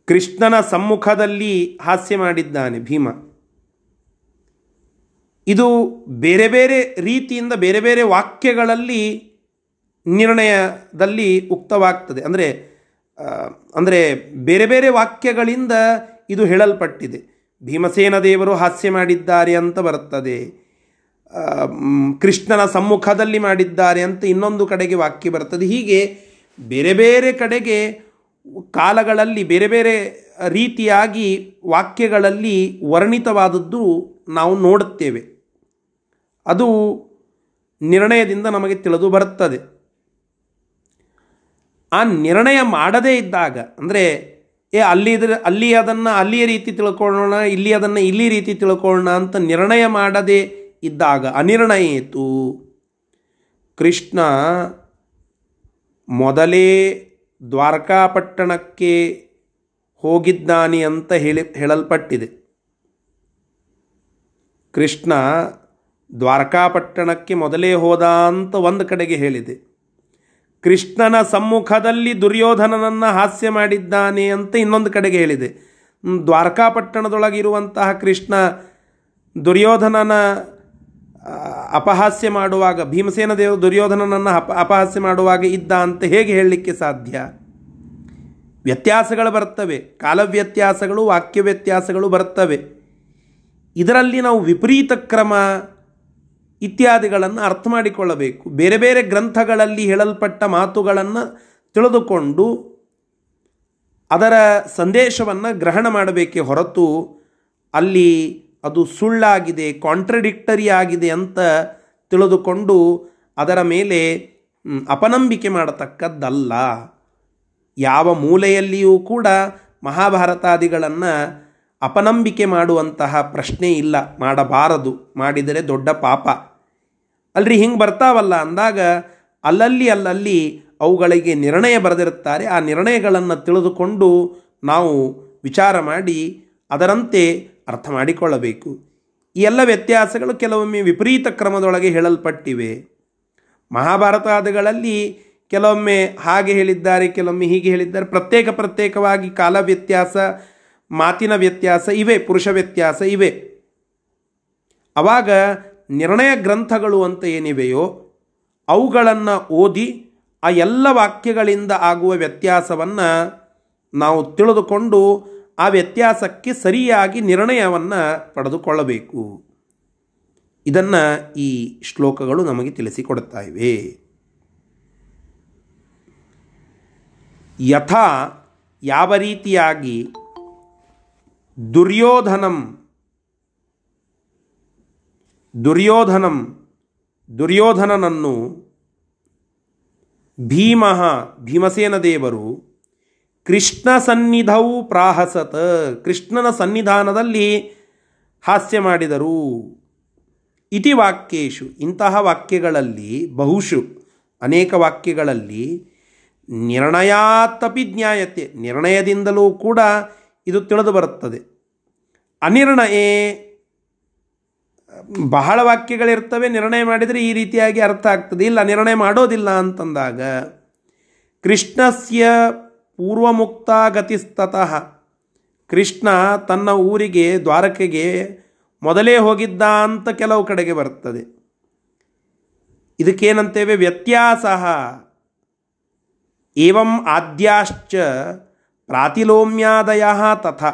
ಕೃಷ್ಣನ ಸಮ್ಮುಖದಲ್ಲಿ ಹಾಸ್ಯ ಮಾಡಿದ್ದಾನೆ ಭೀಮ. ಇದು ಬೇರೆ ಬೇರೆ ರೀತಿಯಿಂದ, ಬೇರೆ ಬೇರೆ ವಾಕ್ಯಗಳಲ್ಲಿ ನಿರ್ಣಯದಲ್ಲಿ ಉಕ್ತವಾಗ್ತದೆ. ಅಂದರೆ ಅಂದರೆ ಬೇರೆ ಬೇರೆ ವಾಕ್ಯಗಳಿಂದ ಇದು ಹೇಳಲ್ಪಟ್ಟಿದೆ. ಭೀಮಸೇನ ದೇವರು ಹಾಸ್ಯ ಮಾಡಿದ್ದಾರೆ ಅಂತ ಬರುತ್ತದೆ. ಆ, ಕೃಷ್ಣನ ಸಮ್ಮುಖದಲ್ಲಿ ಮಾಡಿದ್ದಾರೆ ಅಂತ ಇನ್ನೊಂದು ಕಡೆಗೆ ವಾಕ್ಯ ಬರ್ತದೆ ಹೀಗೆ ಬೇರೆ ಬೇರೆ ಕಡೆಗೆ ಕಾಲಗಳಲ್ಲಿ ಬೇರೆ ಬೇರೆ ರೀತಿಯಾಗಿ ವಾಕ್ಯಗಳಲ್ಲಿ ವರ್ಣಿತವಾದದ್ದು ನಾವು ನೋಡುತ್ತೇವೆ. ಅದು ನಿರ್ಣಯದಿಂದ ನಮಗೆ ತಿಳಿದು ಬರುತ್ತದೆ. ಆ ನಿರ್ಣಯ ಮಾಡದೇ ಇದ್ದಾಗ, ಅಂದರೆ, ಏ, ಅಲ್ಲಿ ಇದ್ರ, ಅಲ್ಲಿ ಅದನ್ನು ಅಲ್ಲಿಯ ರೀತಿ ತಿಳ್ಕೊಳ್ಳೋಣ, ಇಲ್ಲಿ ಅದನ್ನು ಇಲ್ಲಿ ರೀತಿ ತಿಳ್ಕೊಳ್ಳೋಣ ಅಂತ ನಿರ್ಣಯ ಮಾಡದೇ ಇದ್ದಾಗ ಅನಿರ್ಣಯೇತು ಕೃಷ್ಣ ಮೊದಲೇ ದ್ವಾರಕಾಪಟ್ಟಣಕ್ಕೆ ಹೋಗಿದ್ದಾನೆ ಅಂತ ಹೇಳಿ, ಹೇಳಲ್ಪಟ್ಟಿದೆ. ಕೃಷ್ಣ ದ್ವಾರಕಾಪಟ್ಟಣಕ್ಕೆ ಮೊದಲೇ ಹೋದ ಅಂತ ಒಂದು ಕಡೆಗೆ ಹೇಳಿದೆ. ಕೃಷ್ಣನ ಸಮ್ಮುಖದಲ್ಲಿ ದುರ್ಯೋಧನನನ್ನು ಹಾಸ್ಯ ಮಾಡಿದ್ದಾನೆ ಅಂತ ಇನ್ನೊಂದು ಕಡೆಗೆ ಹೇಳಿದೆ. ದ್ವಾರಕಾಪಟ್ಟಣದೊಳಗಿರುವಂತಹ ಕೃಷ್ಣ ದುರ್ಯೋಧನನ ಅಪಹಾಸ್ಯ ಮಾಡುವಾಗ, ಭೀಮಸೇನ ದೇವರು ದುರ್ಯೋಧನನನ್ನು ಅಪ, ಅಪಹಾಸ್ಯ ಮಾಡುವಾಗ ಇದ್ದ ಅಂತ ಹೇಗೆ ಹೇಳಲಿಕ್ಕೆ ಸಾಧ್ಯ? ವ್ಯತ್ಯಾಸಗಳು ಬರ್ತವೆ, ಕಾಲವ್ಯತ್ಯಾಸಗಳು ವಾಕ್ಯ ವ್ಯತ್ಯಾಸಗಳು ಬರ್ತವೆ. ಇದರಲ್ಲಿ ನಾವು ವಿಪರೀತ ಕ್ರಮ ಇತ್ಯಾದಿಗಳನ್ನು ಅರ್ಥ ಮಾಡಿಕೊಳ್ಳಬೇಕು. ಬೇರೆ ಬೇರೆ ಗ್ರಂಥಗಳಲ್ಲಿ ಹೇಳಲ್ಪಟ್ಟ ಮಾತುಗಳನ್ನು ತಿಳಿದುಕೊಂಡು ಅದರ ಸಂದೇಶವನ್ನು ಗ್ರಹಣ ಮಾಡಬೇಕೇ ಹೊರತು ಅಲ್ಲಿ ಅದು ಸುಳ್ಳಾಗಿದೆ, ಕಾಂಟ್ರಡಿಕ್ಟರಿ ಆಗಿದೆ ಅಂತ ತಿಳಿದುಕೊಂಡು ಅದರ ಮೇಲೆ ಅಪನಂಬಿಕೆ ಮಾಡತಕ್ಕದ್ದಲ್ಲ. ಯಾವ ಮೂಲೆಯಲ್ಲಿಯೂ ಕೂಡ ಮಹಾಭಾರತಾದಿಗಳನ್ನು ಅಪನಂಬಿಕೆ ಮಾಡುವಂತಹ ಪ್ರಶ್ನೆ ಇಲ್ಲ. ಮಾಡಬಾರದು. ಮಾಡಿದರೆ ದೊಡ್ಡ ಪಾಪ. ಅಲ್ರಿ ಹಿಂಗೆ ಬರ್ತಾವಲ್ಲ ಅಂದಾಗ ಅಲ್ಲಲ್ಲಿ ಅಲ್ಲಲ್ಲಿ ಅವುಗಳಿಗೆ ನಿರ್ಣಯ ಬರೆದಿರುತ್ತಾರೆ. ಆ ನಿರ್ಣಯಗಳನ್ನು ತಿಳಿದುಕೊಂಡು ನಾವು ವಿಚಾರ ಮಾಡಿ ಅದರಂತೆ ಅರ್ಥ ಮಾಡಿಕೊಳ್ಳಬೇಕು. ಈ ಎಲ್ಲ ವ್ಯತ್ಯಾಸಗಳು ಕೆಲವೊಮ್ಮೆ ವಿಪರೀತ ಕ್ರಮದೊಳಗೆ ಹೇಳಲ್ಪಟ್ಟಿವೆ. ಮಹಾಭಾರತಾದಿಗಳಲ್ಲಿ ಕೆಲವೊಮ್ಮೆ ಹಾಗೆ ಹೇಳಿದ್ದಾರೆ, ಕೆಲವೊಮ್ಮೆ ಹೀಗೆ ಹೇಳಿದ್ದಾರೆ. ಪ್ರತ್ಯೇಕ ಪ್ರತ್ಯೇಕವಾಗಿ ಕಾಲ ವ್ಯತ್ಯಾಸ, ಮಾತಿನ ವ್ಯತ್ಯಾಸ ಇವೆ, ಪುರುಷ ವ್ಯತ್ಯಾಸ ಇವೆ. ಅವಾಗ ನಿರ್ಣಯ ಗ್ರಂಥಗಳು ಅಂತ ಏನಿವೆಯೋ ಅವುಗಳನ್ನು ಓದಿ ಆ ಎಲ್ಲ ವಾಕ್ಯಗಳಿಂದ ಆಗುವ ವ್ಯತ್ಯಾಸವನ್ನು ನಾವು ತಿಳಿದುಕೊಂಡು ಆ ವ್ಯತ್ಯಾಸಕ್ಕೆ ಸರಿಯಾಗಿ ನಿರ್ಣಯವನ್ನು ಪಡೆದುಕೊಳ್ಳಬೇಕು. ಇದನ್ನು ಈ ಶ್ಲೋಕಗಳು ನಮಗೆ ತಿಳಿಸಿಕೊಡುತ್ತಾ ಇವೆ. ಯಥಾ ಯಾವ ರೀತಿಯಾಗಿ ದುರ್ಯೋಧನಂ ದುರ್ಯೋಧನಂ, ದುರ್ಯೋಧನನನ್ನು ಭೀಮ, ಭೀಮಸೇನ ದೇವರು ಕೃಷ್ಣ ಸನ್ನಿಧೌ ಪ್ರಾಹಸತ, ಕೃಷ್ಣನ ಸನ್ನಿಧಾನದಲ್ಲಿ ಹಾಸ್ಯ ಮಾಡಿದರು. ಇತಿ ವಾಕ್ಯೇಶು, ಇಂತಹ ವಾಕ್ಯಗಳಲ್ಲಿ, ಬಹುಶು ಅನೇಕ ವಾಕ್ಯಗಳಲ್ಲಿ ನಿರ್ಣಯಾತ್ತಪಿ ಜ್ಞಾಯತೆ, ನಿರ್ಣಯದಿಂದಲೂ ಕೂಡ ಇದು ತಿಳಿದು ಬರುತ್ತದೆ. ಅನಿರ್ಣಯೇ ಬಹಳ ವಾಕ್ಯಗಳಿರ್ತವೆ, ನಿರ್ಣಯ ಮಾಡಿದರೆ ಈ ರೀತಿಯಾಗಿ ಅರ್ಥ ಆಗ್ತದೆ. ಇಲ್ಲ, ನಿರ್ಣಯ ಮಾಡೋದಿಲ್ಲ ಅಂತಂದಾಗ, ಕೃಷ್ಣಸ್ಯ ಪೂರ್ವಮುಕ್ತ ಗತಿಸ್ತತಃ ಕೃಷ್ಣ ತನ್ನ ಊರಿಗೆ, ದ್ವಾರಕೆಗೆ ಮೊದಲೇ ಹೋಗಿದ್ದ ಅಂತ ಕೆಲವು ಕಡೆಗೆ ಬರ್ತದೆ. ಇದಕ್ಕೇನಂತೇವೆ? ವ್ಯತ್ಯಾಸ. ಏವಂ ಆದ್ಯಾಶ್ಚ ಪ್ರಾತಿಲೋಮ್ಯಾದಯ ತಥ.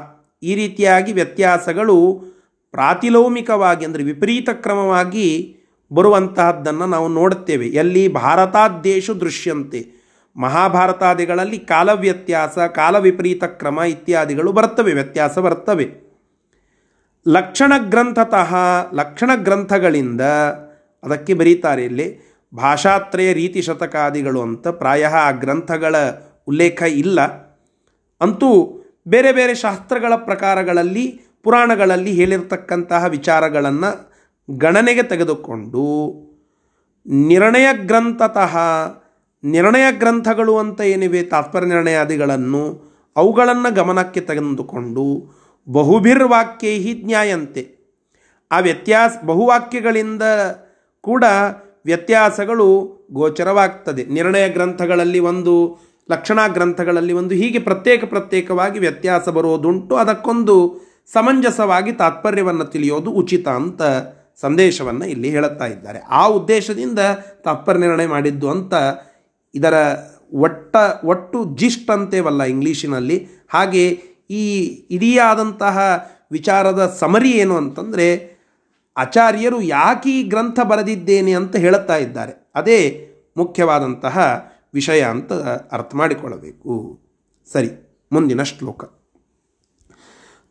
ಈ ರೀತಿಯಾಗಿ ವ್ಯತ್ಯಾಸಗಳು ಪ್ರಾತಿಲೋಮಿಕವಾಗಿ ಅಂದರೆ ವಿಪರೀತ ಕ್ರಮವಾಗಿ ಬರುವಂತಹದ್ದನ್ನು ನಾವು ನೋಡುತ್ತೇವೆ. ಎಲ್ಲಿ ಭಾರತಾದ್ದೇಶು ದೃಶ್ಯಂತೆ, ಮಹಾಭಾರತಾದಿಗಳಲ್ಲಿ ಕಾಲ ವ್ಯತ್ಯಾಸ ಕಾಲ ವಿಪರೀತ ಕ್ರಮ ಇತ್ಯಾದಿಗಳು ಬರ್ತವೆ ವ್ಯತ್ಯಾಸ ಬರ್ತವೆ ಲಕ್ಷಣ ಗ್ರಂಥತಃ, ಲಕ್ಷಣ ಗ್ರಂಥಗಳಿಂದ ಅದಕ್ಕೆ ಬರೀತಾರೆ ಇಲ್ಲಿ, ಭಾಷಾತ್ರಯ ರೀತಿ ಶತಕಾದಿಗಳು ಅಂತ ಪ್ರಾಯ ಆ ಗ್ರಂಥಗಳ ಉಲ್ಲೇಖ ಇಲ್ಲ. ಅಂತೂ ಬೇರೆ ಬೇರೆ ಶಾಸ್ತ್ರಗಳ ಪ್ರಕಾರಗಳಲ್ಲಿ ಪುರಾಣಗಳಲ್ಲಿ ಹೇಳಿರ್ತಕ್ಕಂತಹ ವಿಚಾರಗಳನ್ನು ಗಣನೆಗೆ ತೆಗೆದುಕೊಂಡು ನಿರ್ಣಯ ಗ್ರಂಥತಃ ನಿರ್ಣಯ ಗ್ರಂಥಗಳು ಅಂತ ಏನಿವೆ, ತಾತ್ಪರ್ಯ ನಿರ್ಣಯಾದಿಗಳನ್ನು ಅವುಗಳನ್ನು ಗಮನಕ್ಕೆ ತೆಗೆದುಕೊಂಡು ಬಹುಭಿರ್ವಾಕ್ಯೈ ಜ್ಞಾಯಂತೆ. ಆ ವ್ಯತ್ಯಾಸ, ಬಹುವಾಕ್ಯಗಳಿಂದ ಕೂಡ ವ್ಯತ್ಯಾಸಗಳು ಗೋಚರವಾಗ್ತದೆ. ನಿರ್ಣಯ ಗ್ರಂಥಗಳಲ್ಲಿ ಒಂದು, ಲಕ್ಷಣಾ ಗ್ರಂಥಗಳಲ್ಲಿ ಒಂದು ಹೀಗೆ ಪ್ರತ್ಯೇಕ ಪ್ರತ್ಯೇಕವಾಗಿ ವ್ಯತ್ಯಾಸ ಬರೋದುಂಟು. ಅದಕ್ಕೊಂದು ಸಮಂಜಸವಾಗಿ ತಾತ್ಪರ್ಯವನ್ನು ತಿಳಿಯೋದು ಉಚಿತ ಅಂತ ಸಂದೇಶವನ್ನು ಇಲ್ಲಿ ಹೇಳುತ್ತಾ ಇದ್ದಾರೆ. ಆ ಉದ್ದೇಶದಿಂದ ತಾತ್ಪರ್ಯ ನಿರ್ಣಯ ಮಾಡಿದ್ದು ಅಂತ ಇದರ ಒಟ್ಟ, ಒಟ್ಟು ಜಿಸ್ಟ್ ಅಂತೇವಲ್ಲ ಇಂಗ್ಲೀಷಿನಲ್ಲಿ. ಹಾಗೆ ಈ ಇಡೀ ಆದಂತಹ ವಿಚಾರದ ಸಮರಿ ಏನು ಅಂತಂದರೆ, ಆಚಾರ್ಯರು ಯಾಕೆ ಈ ಗ್ರಂಥ ಬರೆದಿದ್ದೇನೆ ಅಂತ ಹೇಳುತ್ತಾ ಇದ್ದಾರೆ. ಅದೇ ಮುಖ್ಯವಾದಂತಹ ವಿಷಯ ಅಂತ ಅರ್ಥ ಮಾಡಿಕೊಳ್ಳಬೇಕು. ಸರಿ, ಮುಂದಿನ ಶ್ಲೋಕ.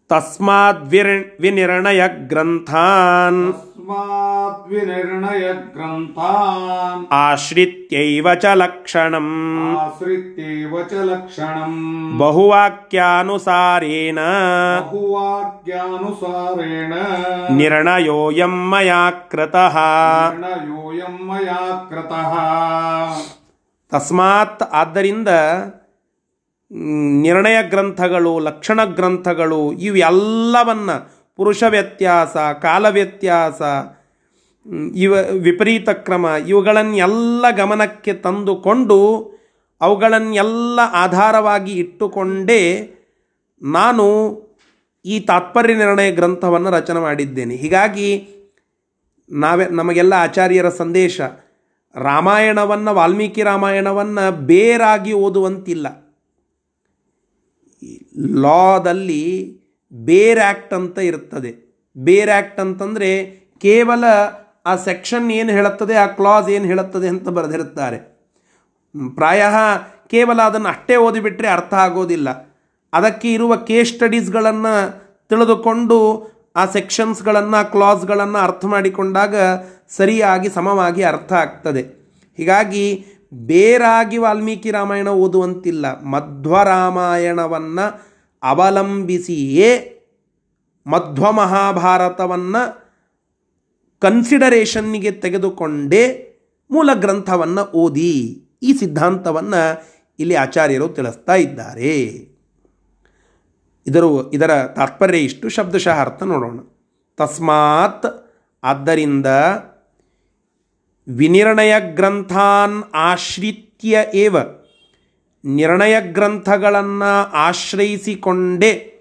ತಸ್ಮಾತ್ ವಿನಿರ್ಣಯ ಗ್ರಂಥಾನ್ ವಿನಿರ್ಣಯ ಗ್ರಂಥಾನ್ ಆಶ್ರಿತ್ಯೈವ ಚ ಲಕ್ಷಣಂ. ಆಶ್ರಿತ್ಯೈವ ಚ ಲಕ್ಷಣಂ. ಬಹುವಾಕ್ಯಾನುಸಾರೇಣ. ಬಹುವಾಕ್ಯಾನುಸಾರೇಣ. ನಿರ್ಣಯೋಯಂ ಮಯಾ ಕೃತಃ ನಿರ್ಣಯೋಯಂ ಮಯಾ ಕೃತಃ ತಸ್ಮಾತ್ ಆದ್ದರಿಂದ ನಿರ್ಣಯ ಗ್ರಂಥಗಳು, ಲಕ್ಷಣ ಗ್ರಂಥಗಳು, ಇವೆಲ್ಲವನ್ನು ಪುರುಷ ವ್ಯತ್ಯಾಸ, ಕಾಲ ವ್ಯತ್ಯಾಸ, ಇವ ವಿಪರೀತ ಕ್ರಮ, ಇವುಗಳನ್ನೆಲ್ಲ ಗಮನಕ್ಕೆ ತಂದುಕೊಂಡು ಅವುಗಳನ್ನೆಲ್ಲ ಆಧಾರವಾಗಿ ಇಟ್ಟುಕೊಂಡೇ ನಾನು ಈ ತಾತ್ಪರ್ಯ ನಿರ್ಣಯ ಗ್ರಂಥವನ್ನು ರಚನೆ ಮಾಡಿದ್ದೇನೆ. ಹೀಗಾಗಿ ನಾವೇ ನಮಗೆಲ್ಲ ಆಚಾರ್ಯರ ಸಂದೇಶ, ರಾಮಾಯಣವನ್ನು, ವಾಲ್ಮೀಕಿ ರಾಮಾಯಣವನ್ನು ಬೇರಾಗಿ ಓದುವಂತಿಲ್ಲ. ಲಾದಲ್ಲಿ ಬೇರ್ ಆ್ಯಕ್ಟ್ ಅಂತ ಇರ್ತದೆ. ಬೇರ್ ಆ್ಯಕ್ಟ್ ಅಂತಂದರೆ ಕೇವಲ ಆ ಸೆಕ್ಷನ್ ಏನು ಹೇಳುತ್ತದೆ, ಆ ಕ್ಲಾಸ್ ಏನು ಹೇಳುತ್ತದೆ ಅಂತ ಬರೆದಿರುತ್ತಾರೆ. ಪ್ರಾಯ ಕೇವಲ ಅದನ್ನು ಅಷ್ಟೇ ಓದಿಬಿಟ್ರೆ ಅರ್ಥ ಆಗೋದಿಲ್ಲ. ಅದಕ್ಕೆ ಇರುವ ಕೇಸ್ ಸ್ಟಡೀಸ್ಗಳನ್ನು ತಿಳಿದುಕೊಂಡು ಆ ಸೆಕ್ಷನ್ಸ್ಗಳನ್ನು ಕ್ಲಾಸ್ಗಳನ್ನು ಅರ್ಥ ಮಾಡಿಕೊಂಡಾಗ ಸರಿಯಾಗಿ, ಸಮವಾಗಿ ಅರ್ಥ ಆಗ್ತದೆ. ಹೀಗಾಗಿ ಬೇರಾಗಿ ವಾಲ್ಮೀಕಿ ರಾಮಾಯಣ ಓದುವಂತಿಲ್ಲ. ಮಧ್ವರಾಮಾಯಣವನ್ನು ಅವಲಂಬಿಸಿಯೇ ಮಧ್ವ ಮಹಾಭಾರತವನ್ನು ಕನ್ಸಿಡರೇಷನ್ನಿಗೆ ತೆಗೆದುಕೊಂಡೇ ಮೂಲ ಗ್ರಂಥವನ್ನು ಓದಿ ಈ ಸಿದ್ಧಾಂತವನ್ನು ಇಲ್ಲಿ ಆಚಾರ್ಯರು ತಿಳಿಸ್ತಾ ಇದ್ದಾರೆ. ಇದರ ಇದರ ತಾತ್ಪರ್ಯ ಇಷ್ಟು. ಶಬ್ದಶಃ ಅರ್ಥ ನೋಡೋಣ. ತಸ್ಮಾತ್ ಆದ್ದರಿಂದ ವಿನಿರ್ಣಯ ಗ್ರಂಥಾನ್ ಆಶ್ರಿತ್ಯ ಏವ? ನಿರ್ಣಯ ಗ್ರಂಥಗಳನ್ನು ಆಶ್ರಯಿಸಿಕೊಂಡೇ.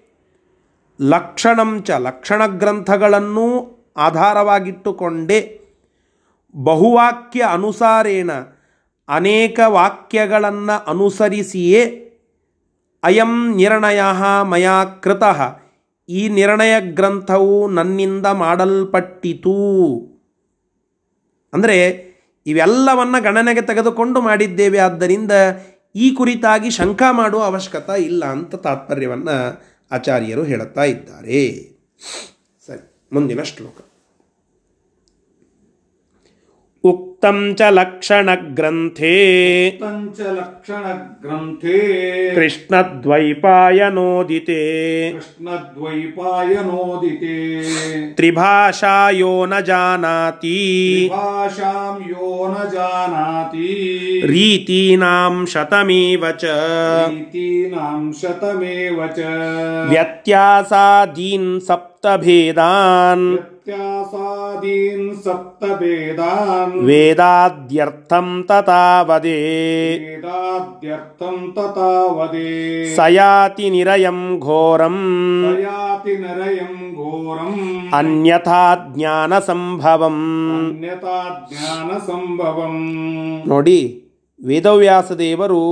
ಲಕ್ಷಣಂಚ ಲಕ್ಷಣ ಗ್ರಂಥಗಳನ್ನು ಆಧಾರವಾಗಿಟ್ಟುಕೊಂಡೇ. ಬಹುವಾಕ್ಯ ಅನುಸಾರೇಣ ಅನೇಕ ವಾಕ್ಯಗಳನ್ನು ಅನುಸರಿಸಿಯೇ ಅಯಂ ನಿರ್ಣಯ ಮಯಾ ಕೃತ. ಈ ನಿರ್ಣಯ ಗ್ರಂಥವು ನನ್ನಿಂದ ಮಾಡಲ್ಪಟ್ಟಿತು. ಅಂದರೆ ಇವೆಲ್ಲವನ್ನು ಗಣನೆಗೆ ತೆಗೆದುಕೊಂಡು ಮಾಡಿದ್ದೇವೆ. ಆದ್ದರಿಂದ ಈ ಕುರಿತಾಗಿ ಶಂಕ ಮಾಡುವ ಅವಶ್ಯಕತೆ ಇಲ್ಲ ಅಂತ ತಾತ್ಪರ್ಯವನ್ನು ಆಚಾರ್ಯರು ಹೇಳುತ್ತಾ ಇದ್ದಾರೆ. ಸರಿ, ಮುಂದಿನ ಶ್ಲೋಕ. उक्तं च लक्षणग्रन्थे। च लक्षणग्रन्थे। कृष्णद्वैपायनोदिते। कृष्णद्वैपायनोदिते। त्रिभाषा यो न जानाति। भाषां यो न जानाति। रीतीनां शतमेव च। रीतीनां शतमेव च। व्यत्यासादीन् सप्तभेदान्। ವೇದಾದ್ಯರ್ಥಂ ತಥಾವದೇ वेदाद्यर्थं तथा वदे ಸಯಾತಿ ನಿರಯಂ ಘೋರಂ याति नरयं घोरम् ಅನ್ಯಥಾ ಜ್ಞಾನ ಸಂಭವಂ अन्यथा ज्ञानसम्भवम् ನೋಡಿ ವೇದವ್ಯಾಸ ದೇವರು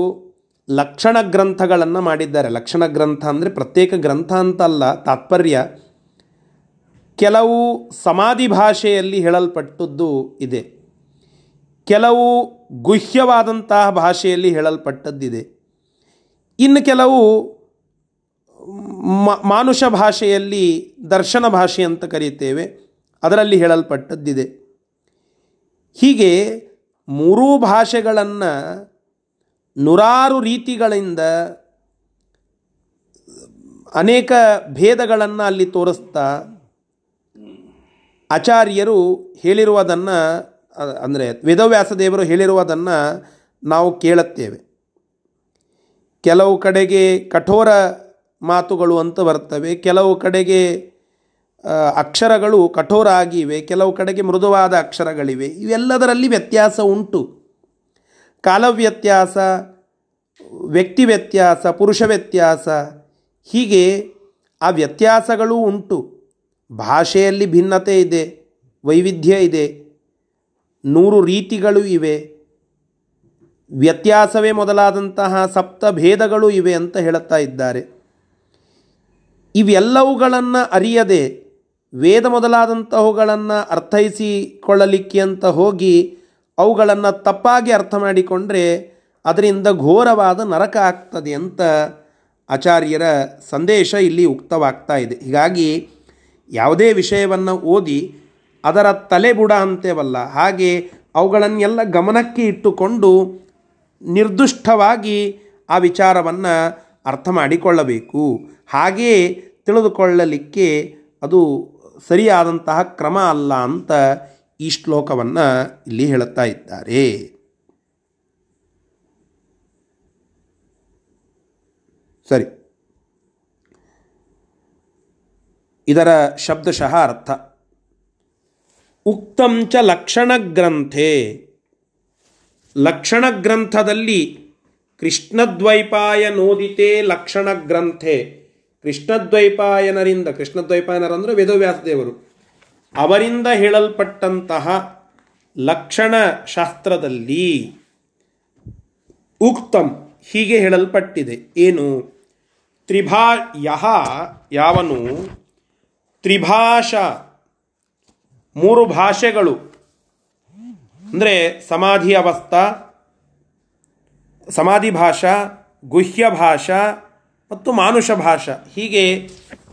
ಲಕ್ಷಣ ಗ್ರಂಥಗಳನ್ನು ಮಾಡಿದ್ದಾರೆ ಲಕ್ಷಣ ಗ್ರಂಥ ಅಂದರೆ ಪ್ರತ್ಯೇಕ ಗ್ರಂಥ ಅಂತಲ್ಲ ತಾತ್ಪರ್ಯ ಕೆಲವು ಸಮಾಧಿ ಭಾಷೆಯಲ್ಲಿ ಹೇಳಲ್ಪಟ್ಟದ್ದು ಇದೆ. ಕೆಲವು ಗುಹ್ಯವಾದಂತಹ ಭಾಷೆಯಲ್ಲಿ ಹೇಳಲ್ಪಟ್ಟದ್ದಿದೆ. ಇನ್ನು ಕೆಲವು ಮಾನುಷ ಭಾಷೆಯಲ್ಲಿ ದರ್ಶನ ಭಾಷೆ ಅಂತ ಕರೀತೇವೆ ಅದರಲ್ಲಿ ಹೇಳಲ್ಪಟ್ಟದ್ದಿದೆ. ಹೀಗೆ ಮೂರೂ ಭಾಷೆಗಳನ್ನು ನೂರಾರು ರೀತಿಗಳಿಂದ ಅನೇಕ ಭೇದಗಳನ್ನು ಅಲ್ಲಿ ತೋರಿಸ್ತಾ ಆಚಾರ್ಯರು ಹೇಳಿರುವುದನ್ನು, ಅಂದರೆ ವೇದವ್ಯಾಸ ದೇವರು ಹೇಳಿರುವುದನ್ನು ನಾವು ಕೇಳುತ್ತೇವೆ. ಕೆಲವು ಕಡೆಗೆ ಕಠೋರ ಮಾತುಗಳು ಅಂತ ಬರ್ತವೆ, ಕೆಲವು ಕಡೆಗೆ ಅಕ್ಷರಗಳು ಕಠೋರ ಆಗಿವೆ, ಕೆಲವು ಕಡೆಗೆ ಮೃದುವಾದ ಅಕ್ಷರಗಳಿವೆ, ಇವೆಲ್ಲದರಲ್ಲಿ ವ್ಯತ್ಯಾಸ ಉಂಟು. ಕಾಲ ವ್ಯತ್ಯಾಸ, ವ್ಯಕ್ತಿ ವ್ಯತ್ಯಾಸ, ಪುರುಷ ವ್ಯತ್ಯಾಸ, ಹೀಗೆ ಆ ವ್ಯತ್ಯಾಸಗಳು ಉಂಟು. ಭಾಷೆಯಲ್ಲಿ ಭಿನ್ನತೆ ಇದೆ, ವೈವಿಧ್ಯ ಇದೆ, ನೂರು ರೀತಿಗಳು ಇವೆ, ವ್ಯತ್ಯಾಸವೇ ಮೊದಲಾದಂತಹ ಸಪ್ತ ಭೇದಗಳು ಇವೆ ಅಂತ ಹೇಳುತ್ತಾ ಇದ್ದಾರೆ. ಇವೆಲ್ಲವುಗಳನ್ನು ಅರಿಯದೆ ವೇದ ಮೊದಲಾದಂತಹವುಗಳನ್ನು ಅರ್ಥೈಸಿಕೊಳ್ಳಲಿಕ್ಕೆ ಅಂತ ಹೋಗಿ ಅವುಗಳನ್ನು ತಪ್ಪಾಗಿ ಅರ್ಥ ಮಾಡಿಕೊಂಡ್ರೆ ಅದರಿಂದ ಘೋರವಾದ ನರಕ ಆಗ್ತದೆ ಅಂತ ಆಚಾರ್ಯರ ಸಂದೇಶ ಇಲ್ಲಿ ಉಕ್ತವಾಗ್ತಾ ಇದೆ. ಹೀಗಾಗಿ ಯಾವುದೇ ವಿಷಯವನ್ನು ಓದಿ ಅದರ ತಲೆಬುಡ ಅಂತೇವಲ್ಲ ಹಾಗೆ ಅವುಗಳನ್ನೆಲ್ಲ ಗಮನಕ್ಕೆ ಇಟ್ಟುಕೊಂಡು ನಿರ್ದುಷ್ಟವಾಗಿ ಆ ವಿಚಾರವನ್ನು ಅರ್ಥ ಮಾಡಿಕೊಳ್ಳಬೇಕು. ಹಾಗೆಯೇ ತಿಳಿದುಕೊಳ್ಳಲಿಕ್ಕೆ ಅದು ಸರಿಯಾದಂತಹ ಕ್ರಮ ಅಲ್ಲ ಅಂತ ಈ ಶ್ಲೋಕವನ್ನು ಇಲ್ಲಿ ಹೇಳುತ್ತಾ ಇದ್ದಾರೆ. ಸರಿ. ಇದರ ಶಬ್ದಶಃ ಅರ್ಥ ಉಕ್ತಂ ಚ ಲಕ್ಷಣಗ್ರಂಥೆ. ಲಕ್ಷಣ ಗ್ರಂಥದಲ್ಲಿ ಕೃಷ್ಣದ್ವೈಪಾಯ ನೋದಿತೆ ಲಕ್ಷಣ ಗ್ರಂಥೆ ಕೃಷ್ಣದ್ವೈಪಾಯನರಿಂದ, ಕೃಷ್ಣದ್ವೈಪಾಯನರಂದರೆ ವೇದವ್ಯಾಸದೇವರು. ಅವರಿಂದ ಹೇಳಲ್ಪಟ್ಟಂತಹ ಲಕ್ಷಣ ಶಾಸ್ತ್ರದಲ್ಲಿ ಉಕ್ತಂ ಹೀಗೆ ಹೇಳಲ್ಪಟ್ಟಿದೆ. ಏನು? ತ್ರಿಭಾ ಯಹ ಯಾವನು ತ್ರಿಭಾಷಾ. ಮೂರು ಭಾಷೆಗಳು. ಅಂದರೆ ಸಮಾಧಿ ಅವಸ್ಥಾ, ಸಮಾಧಿ ಭಾಷಾ, ಗುಹ್ಯ ಭಾಷಾ ಮತ್ತು ಮಾನುಷ ಭಾಷಾ. ಹೀಗೆ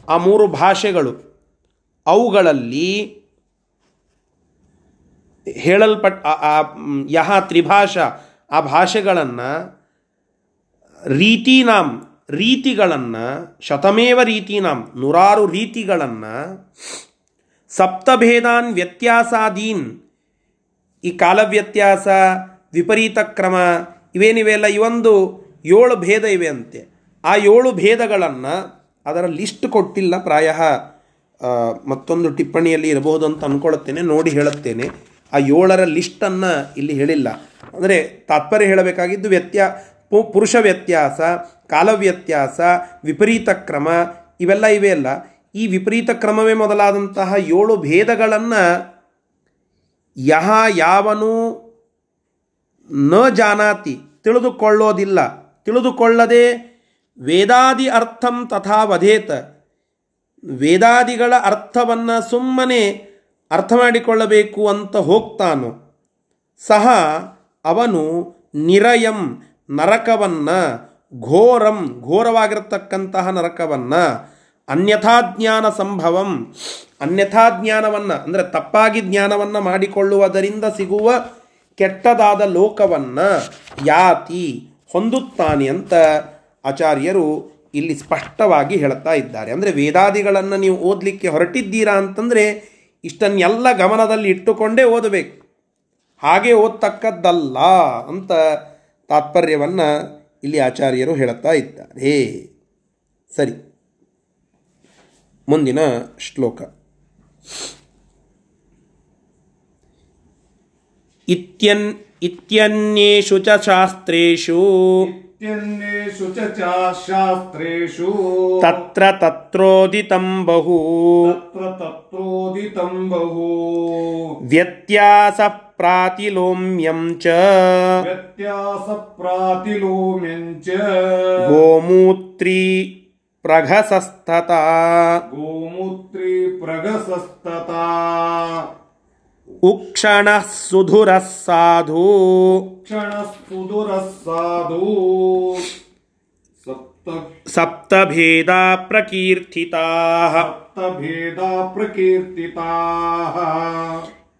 ಆ ಮೂರು ಭಾಷೆಗಳು. ಅವುಗಳಲ್ಲಿ ಹೇಳಲ್ಪಟ್ಟ ಯಹ ತ್ರಿಭಾಷಾ, ಆ ಭಾಷೆಗಳನ್ನು ರೀತಿನಾಂ ರೀತಿಗಳನ್ನು, ಶತಮೇವ ರೀತಿನಾಂ, ನೂರಾರು ರೀತಿಗಳನ್ನು, ಸಪ್ತಭೇದಾನ್ ವ್ಯತ್ಯಾಸಾದೀನ್, ಈ ಕಾಲವ್ಯತ್ಯಾಸ, ವಿಪರೀತ ಕ್ರಮ ಇವೇನಿವೆಲ್ಲ ಇವೊಂದು ಏಳು ಭೇದ ಇವೆ ಅಂತೆ. ಆ ಏಳು ಭೇದಗಳನ್ನು ಅದರ ಲಿಸ್ಟ್ ಕೊಟ್ಟಿಲ್ಲ, ಪ್ರಾಯ ಮತ್ತೊಂದು ಟಿಪ್ಪಣಿಯಲ್ಲಿ ಇರಬಹುದು ಅಂತ ಅಂದ್ಕೊಳ್ಳುತ್ತೇನೆ ನೋಡಿ ಹೇಳುತ್ತೇನೆ. ಆ ಏಳರ ಲಿಸ್ಟನ್ನು ಇಲ್ಲಿ ಹೇಳಿಲ್ಲ. ಅಂದರೆ ತಾತ್ಪರ್ಯ ಹೇಳಬೇಕಾಗಿದ್ದು ವ್ಯತ್ಯಾ ಪುರುಷ ವ್ಯತ್ಯಾಸ ಕಾಲವ್ಯತ್ಯಾಸ, ವಿಪರೀತ ಕ್ರಮ, ಇವೆಲ್ಲ ಇವೆ ಅಲ್ಲ. ಈ ವಿಪರೀತ ಕ್ರಮವೇ ಮೊದಲಾದಂತಹ ಏಳು ಭೇದಗಳನ್ನು ಯಹ ಯಾವನು ನ ಜಾನಾತಿ ತಿಳಿದುಕೊಳ್ಳೋದಿಲ್ಲ. ತಿಳಿದುಕೊಳ್ಳದೆ ವೇದಾದಿ ಅರ್ಥಂ ತಥಾ ವಧೇತ. ವೇದಾದಿಗಳ ಅರ್ಥವನ್ನು ಸುಮ್ಮನೆ ಅರ್ಥ ಮಾಡಿಕೊಳ್ಳಬೇಕು ಅಂತ ಹೋಗ್ತಾನೋ. ಸಹ ಅವನು ನಿರಯಂ, ನರಕವನ್ನು ಘೋರಂ, ಘೋರವಾಗಿರತಕ್ಕಂತಹ ನರಕವನ್ನು ಅನ್ಯಥಾಜ್ಞಾನ ಸಂಭವಂ. ಅನ್ಯಥಾ ಜ್ಞಾನವನ್ನು, ಅಂದರೆ ತಪ್ಪಾಗಿ ಜ್ಞಾನವನ್ನು ಮಾಡಿಕೊಳ್ಳುವುದರಿಂದ ಸಿಗುವ ಕೆಟ್ಟದಾದ ಲೋಕವನ್ನು ಯಾತಿ ಹೊಂದುತ್ತಾನೆ ಅಂತ ಆಚಾರ್ಯರು ಇಲ್ಲಿ ಸ್ಪಷ್ಟವಾಗಿ ಹೇಳ್ತಾ ಇದ್ದಾರೆ. ಅಂದರೆ ವೇದಾದಿಗಳನ್ನು ನೀವು ಓದಲಿಕ್ಕೆ ಹೊರಟಿದ್ದೀರಾ ಅಂತಂದರೆ ಇಷ್ಟನ್ನೆಲ್ಲ ಗಮನದಲ್ಲಿ ಇಟ್ಟುಕೊಂಡೇ ಓದಬೇಕು. ಹಾಗೆ ಓದ್ತಕ್ಕದ್ದಲ್ಲ ಅಂತ ತಾತ್ಪರ್ಯವನ್ನು ಇಲ್ಲಿ ಆಚಾರ್ಯರು ಹೇಳುತ್ತಾ ಇದ್ದಾರೆ. ಸರಿ. ಮುಂದಿನ ಶ್ಲೋಕ. ಇತ್ಯನ್ ಇತ್ಯನ್ಯೇಷು ಚ ಶಾಸ್ತ್ರೇಷು. ಇತ್ಯನ್ಯೇಷು ಚ ಶಾಸ್ತ್ರೇಷು. ತತ್ರ ತತ್ರೋದಿತಂ ಬಹು. ತತ್ರ ತತ್ರೋದಿತಂ ಬಹು. ವ್ಯತ್ಯಾಸ प्रातिलोम्यं च व्यत्यासप्रातिलोम्यं च गोमूत्री प्रघसस्तता गोमूत्री प्रगसस्तता उक्षणः सुधुरः साधु क्षणः सुदुरः साधु सप्त सप्तभेदा प्रकीर्तिताः सप्तभेदा प्रकीर्तिताः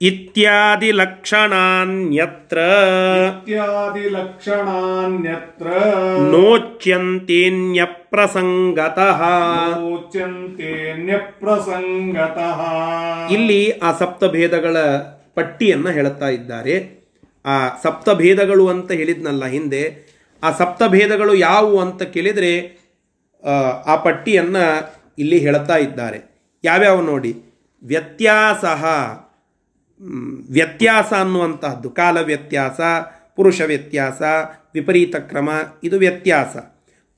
इत्यादिलक्षणान्यत्र इत्यादिलक्षणान्यत्र ನೋಚ್ಯಂತೇನ್ಯಪ್ರಸಂಗತಃ ोच्यन्तेऽन्यप्रसङ्गतः ಇಲ್ಲಿ ಆ ಸಪ್ತಭೇದಗಳ ಪಟ್ಟಿಯನ್ನು ಹೇಳುತ್ತಾ ಇದ್ದಾರೆ ಆ ಸಪ್ತಭೇದಗಳು ಅಂತ ಹೇಳಿದ್ನಲ್ಲ ಹಿಂದೆ ಆ ಸಪ್ತಭೇದಗಳು ಯಾವುವು ಅಂತ ಕೇಳಿದರೆ ಆ, ಆ ಪಟ್ಟಿಯನ್ನು ಇಲ್ಲಿ ಹೇಳುತ್ತಾ ಇದ್ದಾರೆ ಯಾವ್ಯಾವ ನೋಡಿ ವ್ಯತ್ಯಾಸ ವ್ಯತ್ಯಾಸ ಅನ್ನುವಂತಹದ್ದು, ಕಾಲ ವ್ಯತ್ಯಾಸ, ಪುರುಷ ವ್ಯತ್ಯಾಸ, ವಿಪರೀತ ಕ್ರಮ, ಇದು ವ್ಯತ್ಯಾಸ.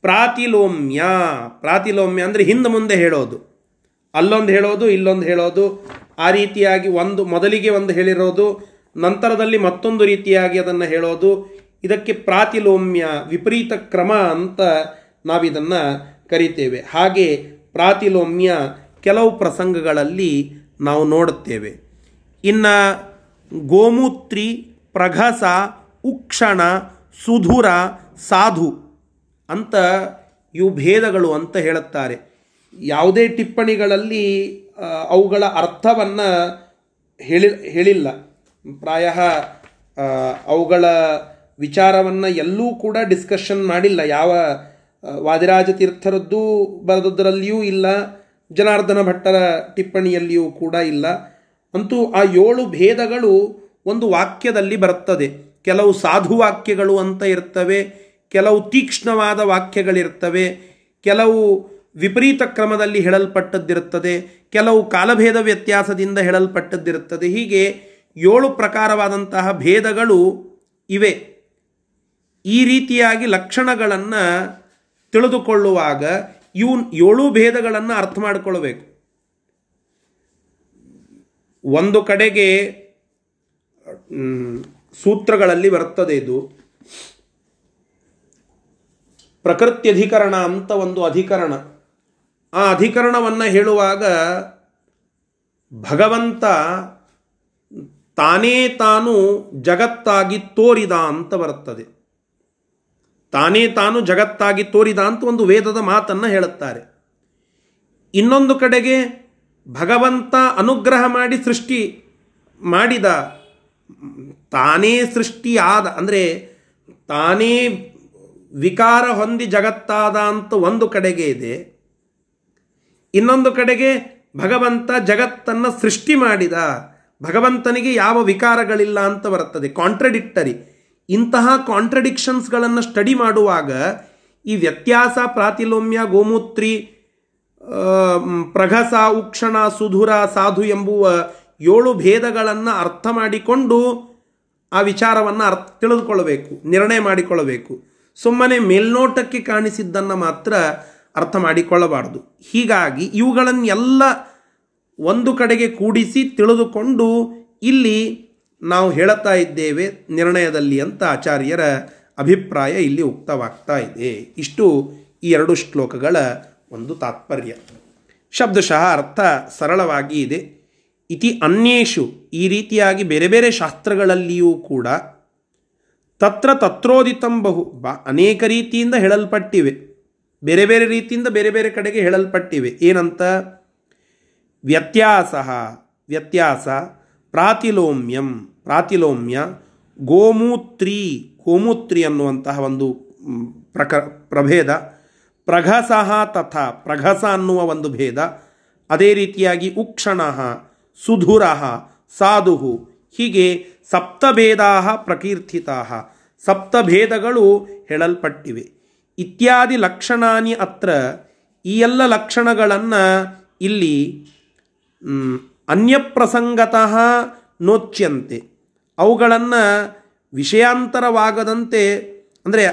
ಪ್ರಾತಿಲೋಮ್ಯ ಪ್ರಾತಿಲೋಮ್ಯ ಅಂದರೆ ಹಿಂದೆ ಮುಂದೆ ಹೇಳೋದು. ಅಲ್ಲೊಂದು ಹೇಳೋದು, ಇಲ್ಲೊಂದು ಹೇಳೋದು, ಆ ರೀತಿಯಾಗಿ ಒಂದು ಮೊದಲಿಗೆ ಒಂದು ಹೇಳಿರೋದು, ನಂತರದಲ್ಲಿ ಮತ್ತೊಂದು ರೀತಿಯಾಗಿ ಅದನ್ನು ಹೇಳೋದು, ಇದಕ್ಕೆ ಪ್ರಾತಿಲೋಮ್ಯ, ವಿಪರೀತ ಕ್ರಮ ಅಂತ ನಾವಿದನ್ನು ಕರಿತೇವೆ. ಹಾಗೆ ಪ್ರಾತಿಲೋಮ್ಯ ಕೆಲವು ಪ್ರಸಂಗಗಳಲ್ಲಿ ನಾವು ನೋಡುತ್ತೇವೆ. ಇನ್ನು ಗೋಮೂತ್ರಿ, ಪ್ರಘಸ, ಉಕ್ಷಣ, ಸುಧುರ, ಸಾಧು ಅಂತ ಇವು ಭೇದಗಳು ಅಂತ ಹೇಳುತ್ತಾರೆ. ಯಾವುದೇ ಟಿಪ್ಪಣಿಗಳಲ್ಲಿ ಅವುಗಳ ಅರ್ಥವನ್ನು ಹೇಳಿ, ಹೇಳಿಲ್ಲ. ಪ್ರಾಯ ಅವುಗಳ ವಿಚಾರವನ್ನು ಎಲ್ಲೂ ಕೂಡ ಡಿಸ್ಕಷನ್ ಮಾಡಿಲ್ಲ. ಯಾವ ವಾದಿರಾಜ ತೀರ್ಥರದ್ದು ಬರೆದದ್ದರಲ್ಲಿಯೂ ಇಲ್ಲ. ಜನಾರ್ದನ ಭಟ್ಟರ ಟಿಪ್ಪಣಿಯಲ್ಲಿಯೂ ಕೂಡ ಇಲ್ಲ. ಅಂತೂ ಆ ಏಳು ಭೇದಗಳು ಒಂದು ವಾಕ್ಯದಲ್ಲಿ ಬರುತ್ತದೆ. ಕೆಲವು ಸಾಧು ವಾಕ್ಯಗಳು ಅಂತ ಇರ್ತವೆ, ಕೆಲವು ತೀಕ್ಷ್ಣವಾದ ವಾಕ್ಯಗಳಿರ್ತವೆ, ಕೆಲವು ವಿಪರೀತ ಕ್ರಮದಲ್ಲಿ ಹೇಳಲ್ಪಟ್ಟದ್ದಿರುತ್ತದೆ, ಕೆಲವು ಕಾಲಭೇದ ವ್ಯತ್ಯಾಸದಿಂದ ಹೇಳಲ್ಪಟ್ಟದ್ದಿರುತ್ತದೆ. ಹೀಗೆ ಏಳು ಪ್ರಕಾರವಾದಂತಹ ಭೇದಗಳು ಇವೆ. ಈ ರೀತಿಯಾಗಿ ಲಕ್ಷಣಗಳನ್ನು ತಿಳಿದುಕೊಳ್ಳುವಾಗ ಇವು ಏಳು ಭೇದಗಳನ್ನು ಅರ್ಥ ಮಾಡಿಕೊಳ್ಳಬೇಕು. ಒಂದು ಕಡೆಗೆ ಸೂತ್ರಗಳಲ್ಲಿ ಬರ್ತದೆ ಇದು. ಪ್ರಕೃತ್ಯಧಿಕರಣ ಅಂತ ಒಂದು ಅಧಿಕರಣ. ಆ ಅಧಿಕರಣವನ್ನು ಹೇಳುವಾಗ ಭಗವಂತ ತಾನೇ ತಾನು ಜಗತ್ತಾಗಿ ತೋರಿದ ಅಂತ ಬರುತ್ತದೆ. ತಾನೇ ತಾನು ಜಗತ್ತಾಗಿ ತೋರಿದ ಅಂತ ಒಂದು ವೇದದ ಮಾತನ್ನು ಹೇಳುತ್ತಾರೆ. ಇನ್ನೊಂದು ಕಡೆಗೆ ಭಗವಂತ ಅನುಗ್ರಹ ಮಾಡಿ ಸೃಷ್ಟಿ ಮಾಡಿದ, ತಾನೇ ಸೃಷ್ಟಿಯಾದ, ಅಂದರೆ ತಾನೇ ವಿಕಾರ ಹೊಂದಿ ಜಗತ್ತಾದ ಅಂತ ಒಂದು ಕಡೆಗೆ ಇದೆ. ಇನ್ನೊಂದು ಕಡೆಗೆ ಭಗವಂತ ಜಗತ್ತನ್ನು ಸೃಷ್ಟಿ ಮಾಡಿದ, ಭಗವಂತನಿಗೆ ಯಾವ ವಿಕಾರಗಳಿಲ್ಲ ಅಂತ ಬರುತ್ತದೆ. ಕಾಂಟ್ರಡಿಕ್ಟರಿ. ಇಂತಹ ಕಾಂಟ್ರಡಿಕ್ಷನ್ಸ್ಗಳನ್ನು ಸ್ಟಡಿ ಮಾಡುವಾಗ ಈ ವ್ಯತ್ಯಾಸ ಪ್ರಾತಿಲೋಮ್ಯ ಗೋಮೂತ್ರಿ ಪ್ರಘಸ, ಉಕ್ಷಣ, ಸುಧುರ, ಸಾಧು ಎಂಬುವ ಏಳು ಭೇದಗಳನ್ನು ಅರ್ಥ ಮಾಡಿಕೊಂಡು ಆ ವಿಚಾರವನ್ನು ಅರ್ಥ ತಿಳಿದುಕೊಳ್ಳಬೇಕು, ನಿರ್ಣಯ ಮಾಡಿಕೊಳ್ಳಬೇಕು. ಸುಮ್ಮನೆ ಮೇಲ್ನೋಟಕ್ಕೆ ಕಾಣಿಸಿದ್ದನ್ನು ಮಾತ್ರ ಅರ್ಥ ಮಾಡಿಕೊಳ್ಳಬಾರದು. ಹೀಗಾಗಿ ಇವುಗಳನ್ನೆಲ್ಲ ಒಂದು ಕಡೆಗೆ ಕೂಡಿಸಿ ತಿಳಿದುಕೊಂಡು ಇಲ್ಲಿ ನಾವು ಹೇಳುತ್ತಾ ಇದ್ದೇವೆ, ನಿರ್ಣಯದಲ್ಲಿ ಅಂತ ಆಚಾರ್ಯರ ಅಭಿಪ್ರಾಯ ಇಲ್ಲಿ ಉಕ್ತವಾಗ್ತಾ ಇದೆ. ಇಷ್ಟು ಈ ಎರಡು ಶ್ಲೋಕಗಳ ಒಂದು ತಾತ್ಪರ್ಯ. ಶಬ್ದಶಃ ಅರ್ಥ ಸರಳವಾಗಿ ಇದೆ. ಇತಿ ಅನ್ಯೇಷು, ಈ ರೀತಿಯಾಗಿ ಬೇರೆ ಬೇರೆ ಶಾಸ್ತ್ರಗಳಲ್ಲಿಯೂ ಕೂಡ ತತ್ರ ತತ್ರೋದಿತಂ ಬಹು, ಬಾ, ಅನೇಕ ರೀತಿಯಿಂದ ಹೇಳಲ್ಪಟ್ಟಿವೆ. ಬೇರೆ ಬೇರೆ ರೀತಿಯಿಂದ ಬೇರೆ ಬೇರೆ ಕಡೆಗೆ ಹೇಳಲ್ಪಟ್ಟಿವೆ. ಏನಂತ? ವ್ಯತ್ಯಾಸ ವ್ಯತ್ಯಾಸ, ಪ್ರಾತಿಲೋಮ್ಯಂ, ಪ್ರಾತಿಲೋಮ್ಯ, ಗೋಮೂತ್ರಿ ಗೋಮೂತ್ರಿ ಅನ್ನುವಂತಹ ಒಂದು ಪ್ರಕ, ಪ್ರಭೇದ. ಪ್ರಘಸಃ ತಥಾ, ಪ್ರಘಸ ಅನ್ನುವ ಒಂದು ಭೇದ. ಅದೇ ರೀತಿಯಾಗಿ ಉಕ್ಷಣ, ಸುಧುರ ಸಾಧು ಹೀಗೆ ಸಪ್ತಭೇದಾ ಪ್ರಕೀರ್ತಿತಾ. ಸಪ್ತಭೇದಗಳು ಹೇಳಲ್ಪಟ್ಟಿವೆ. ಇತ್ಯಾದಿ ಲಕ್ಷಣಾನಿ ಅತ್ರ ಈ ಎಲ್ಲ ಲಕ್ಷಣಗಳನ್ನು ಇಲ್ಲಿ ಅನ್ಯಪ್ರಸಂಗತಃ ನೋಚ್ಯಂತೆ. ಅವುಗಳನ್ನು ವಿಷಯಾಂತರವಾಗದಂತೆ ಅಂದರೆ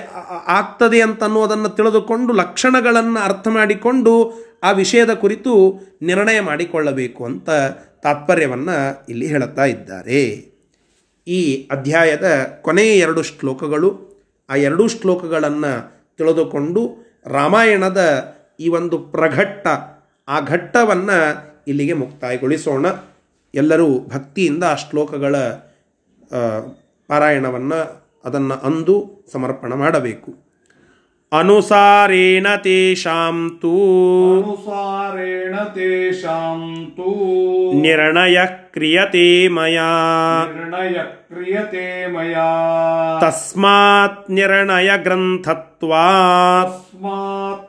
ಆಗ್ತದೆ ಅಂತ ಅನ್ನೋದನ್ನು ತಿಳಿದುಕೊಂಡು ಲಕ್ಷಣಗಳನ್ನು ಅರ್ಥ ಮಾಡಿಕೊಂಡು ಆ ವಿಷಯದ ಕುರಿತು ನಿರ್ಣಯ ಮಾಡಿಕೊಳ್ಳಬೇಕು ಅಂತ ತಾತ್ಪರ್ಯವನ್ನು ಇಲ್ಲಿ ಹೇಳುತ್ತಾ ಇದ್ದಾರೆ. ಈ ಅಧ್ಯಾಯದ ಕೊನೆಯ ಎರಡು ಶ್ಲೋಕಗಳು, ಆ ಎರಡೂ ಶ್ಲೋಕಗಳನ್ನು ತಿಳಿದುಕೊಂಡು ರಾಮಾಯಣದ ಈ ಒಂದು ಪ್ರಘಟ್ಟ, ಆ ಘಟ್ಟವನ್ನು ಇಲ್ಲಿಗೆ ಮುಕ್ತಾಯಗೊಳಿಸೋಣ. ಎಲ್ಲರೂ ಭಕ್ತಿಯಿಂದ ಆ ಶ್ಲೋಕಗಳ ಪಾರಾಯಣವನ್ನು ಅದನ್ನು ಅಂದು ಸಮರ್ಪಣ ಮಾಡಬೇಕು. ಅನುಸಾರೇಣ ತೇಷಾಂ ತೂ. ಅನುಸಾರೇಣ ತೇಷಾಂ ತೂ. ನಿರ್ಣಯ ಕ್ರಿಯತೆ ಮಯಾ. ನಿರ್ಣಯ ಕ್ರಿಯತೆ ಮಯಾ. ತಸ್ಮಾತ್ ನಿರ್ಣಯ ಗ್ರಂಥತ್ವಾ. ತಸ್ಮಾತ್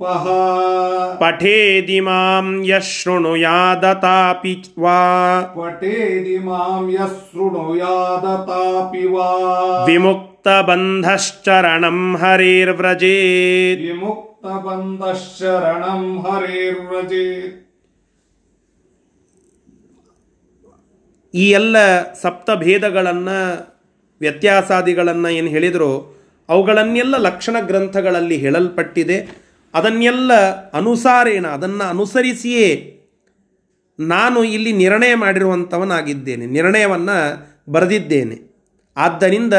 ರಾಮ ಪಠೇದಿಮಾಂ ಪರಾಮಯ वा ಸಮಸ್ತ ಶಾಸ್ತ್ರಾನುಸೃತಿರ್ಭವ ಪಹ ಪಠೇದಿಮಾಂ विमुक्तबन्धश्चरणं हरेर्व्रजेत् विमुक्तबन्धश्चरणं हरेर्व्रजेत् ಈ ಎಲ್ಲ ಸಪ್ತಭೇದಗಳನ್ನು ವ್ಯತ್ಯಾಸಾದಿಗಳನ್ನು ಏನು ಹೇಳಿದರೂ ಅವುಗಳನ್ನೆಲ್ಲ ಲಕ್ಷಣ ಗ್ರಂಥಗಳಲ್ಲಿ ಹೇಳಲ್ಪಟ್ಟಿದೆ. ಅದನ್ನೆಲ್ಲ ಅನುಸಾರೇನ, ಅದನ್ನು ಅನುಸರಿಸಿಯೇ ನಾನು ಇಲ್ಲಿ ನಿರ್ಣಯ ಮಾಡಿರುವಂಥವನಾಗಿದ್ದೇನೆ, ನಿರ್ಣಯವನ್ನು ಬರೆದಿದ್ದೇನೆ. ಆದ್ದರಿಂದ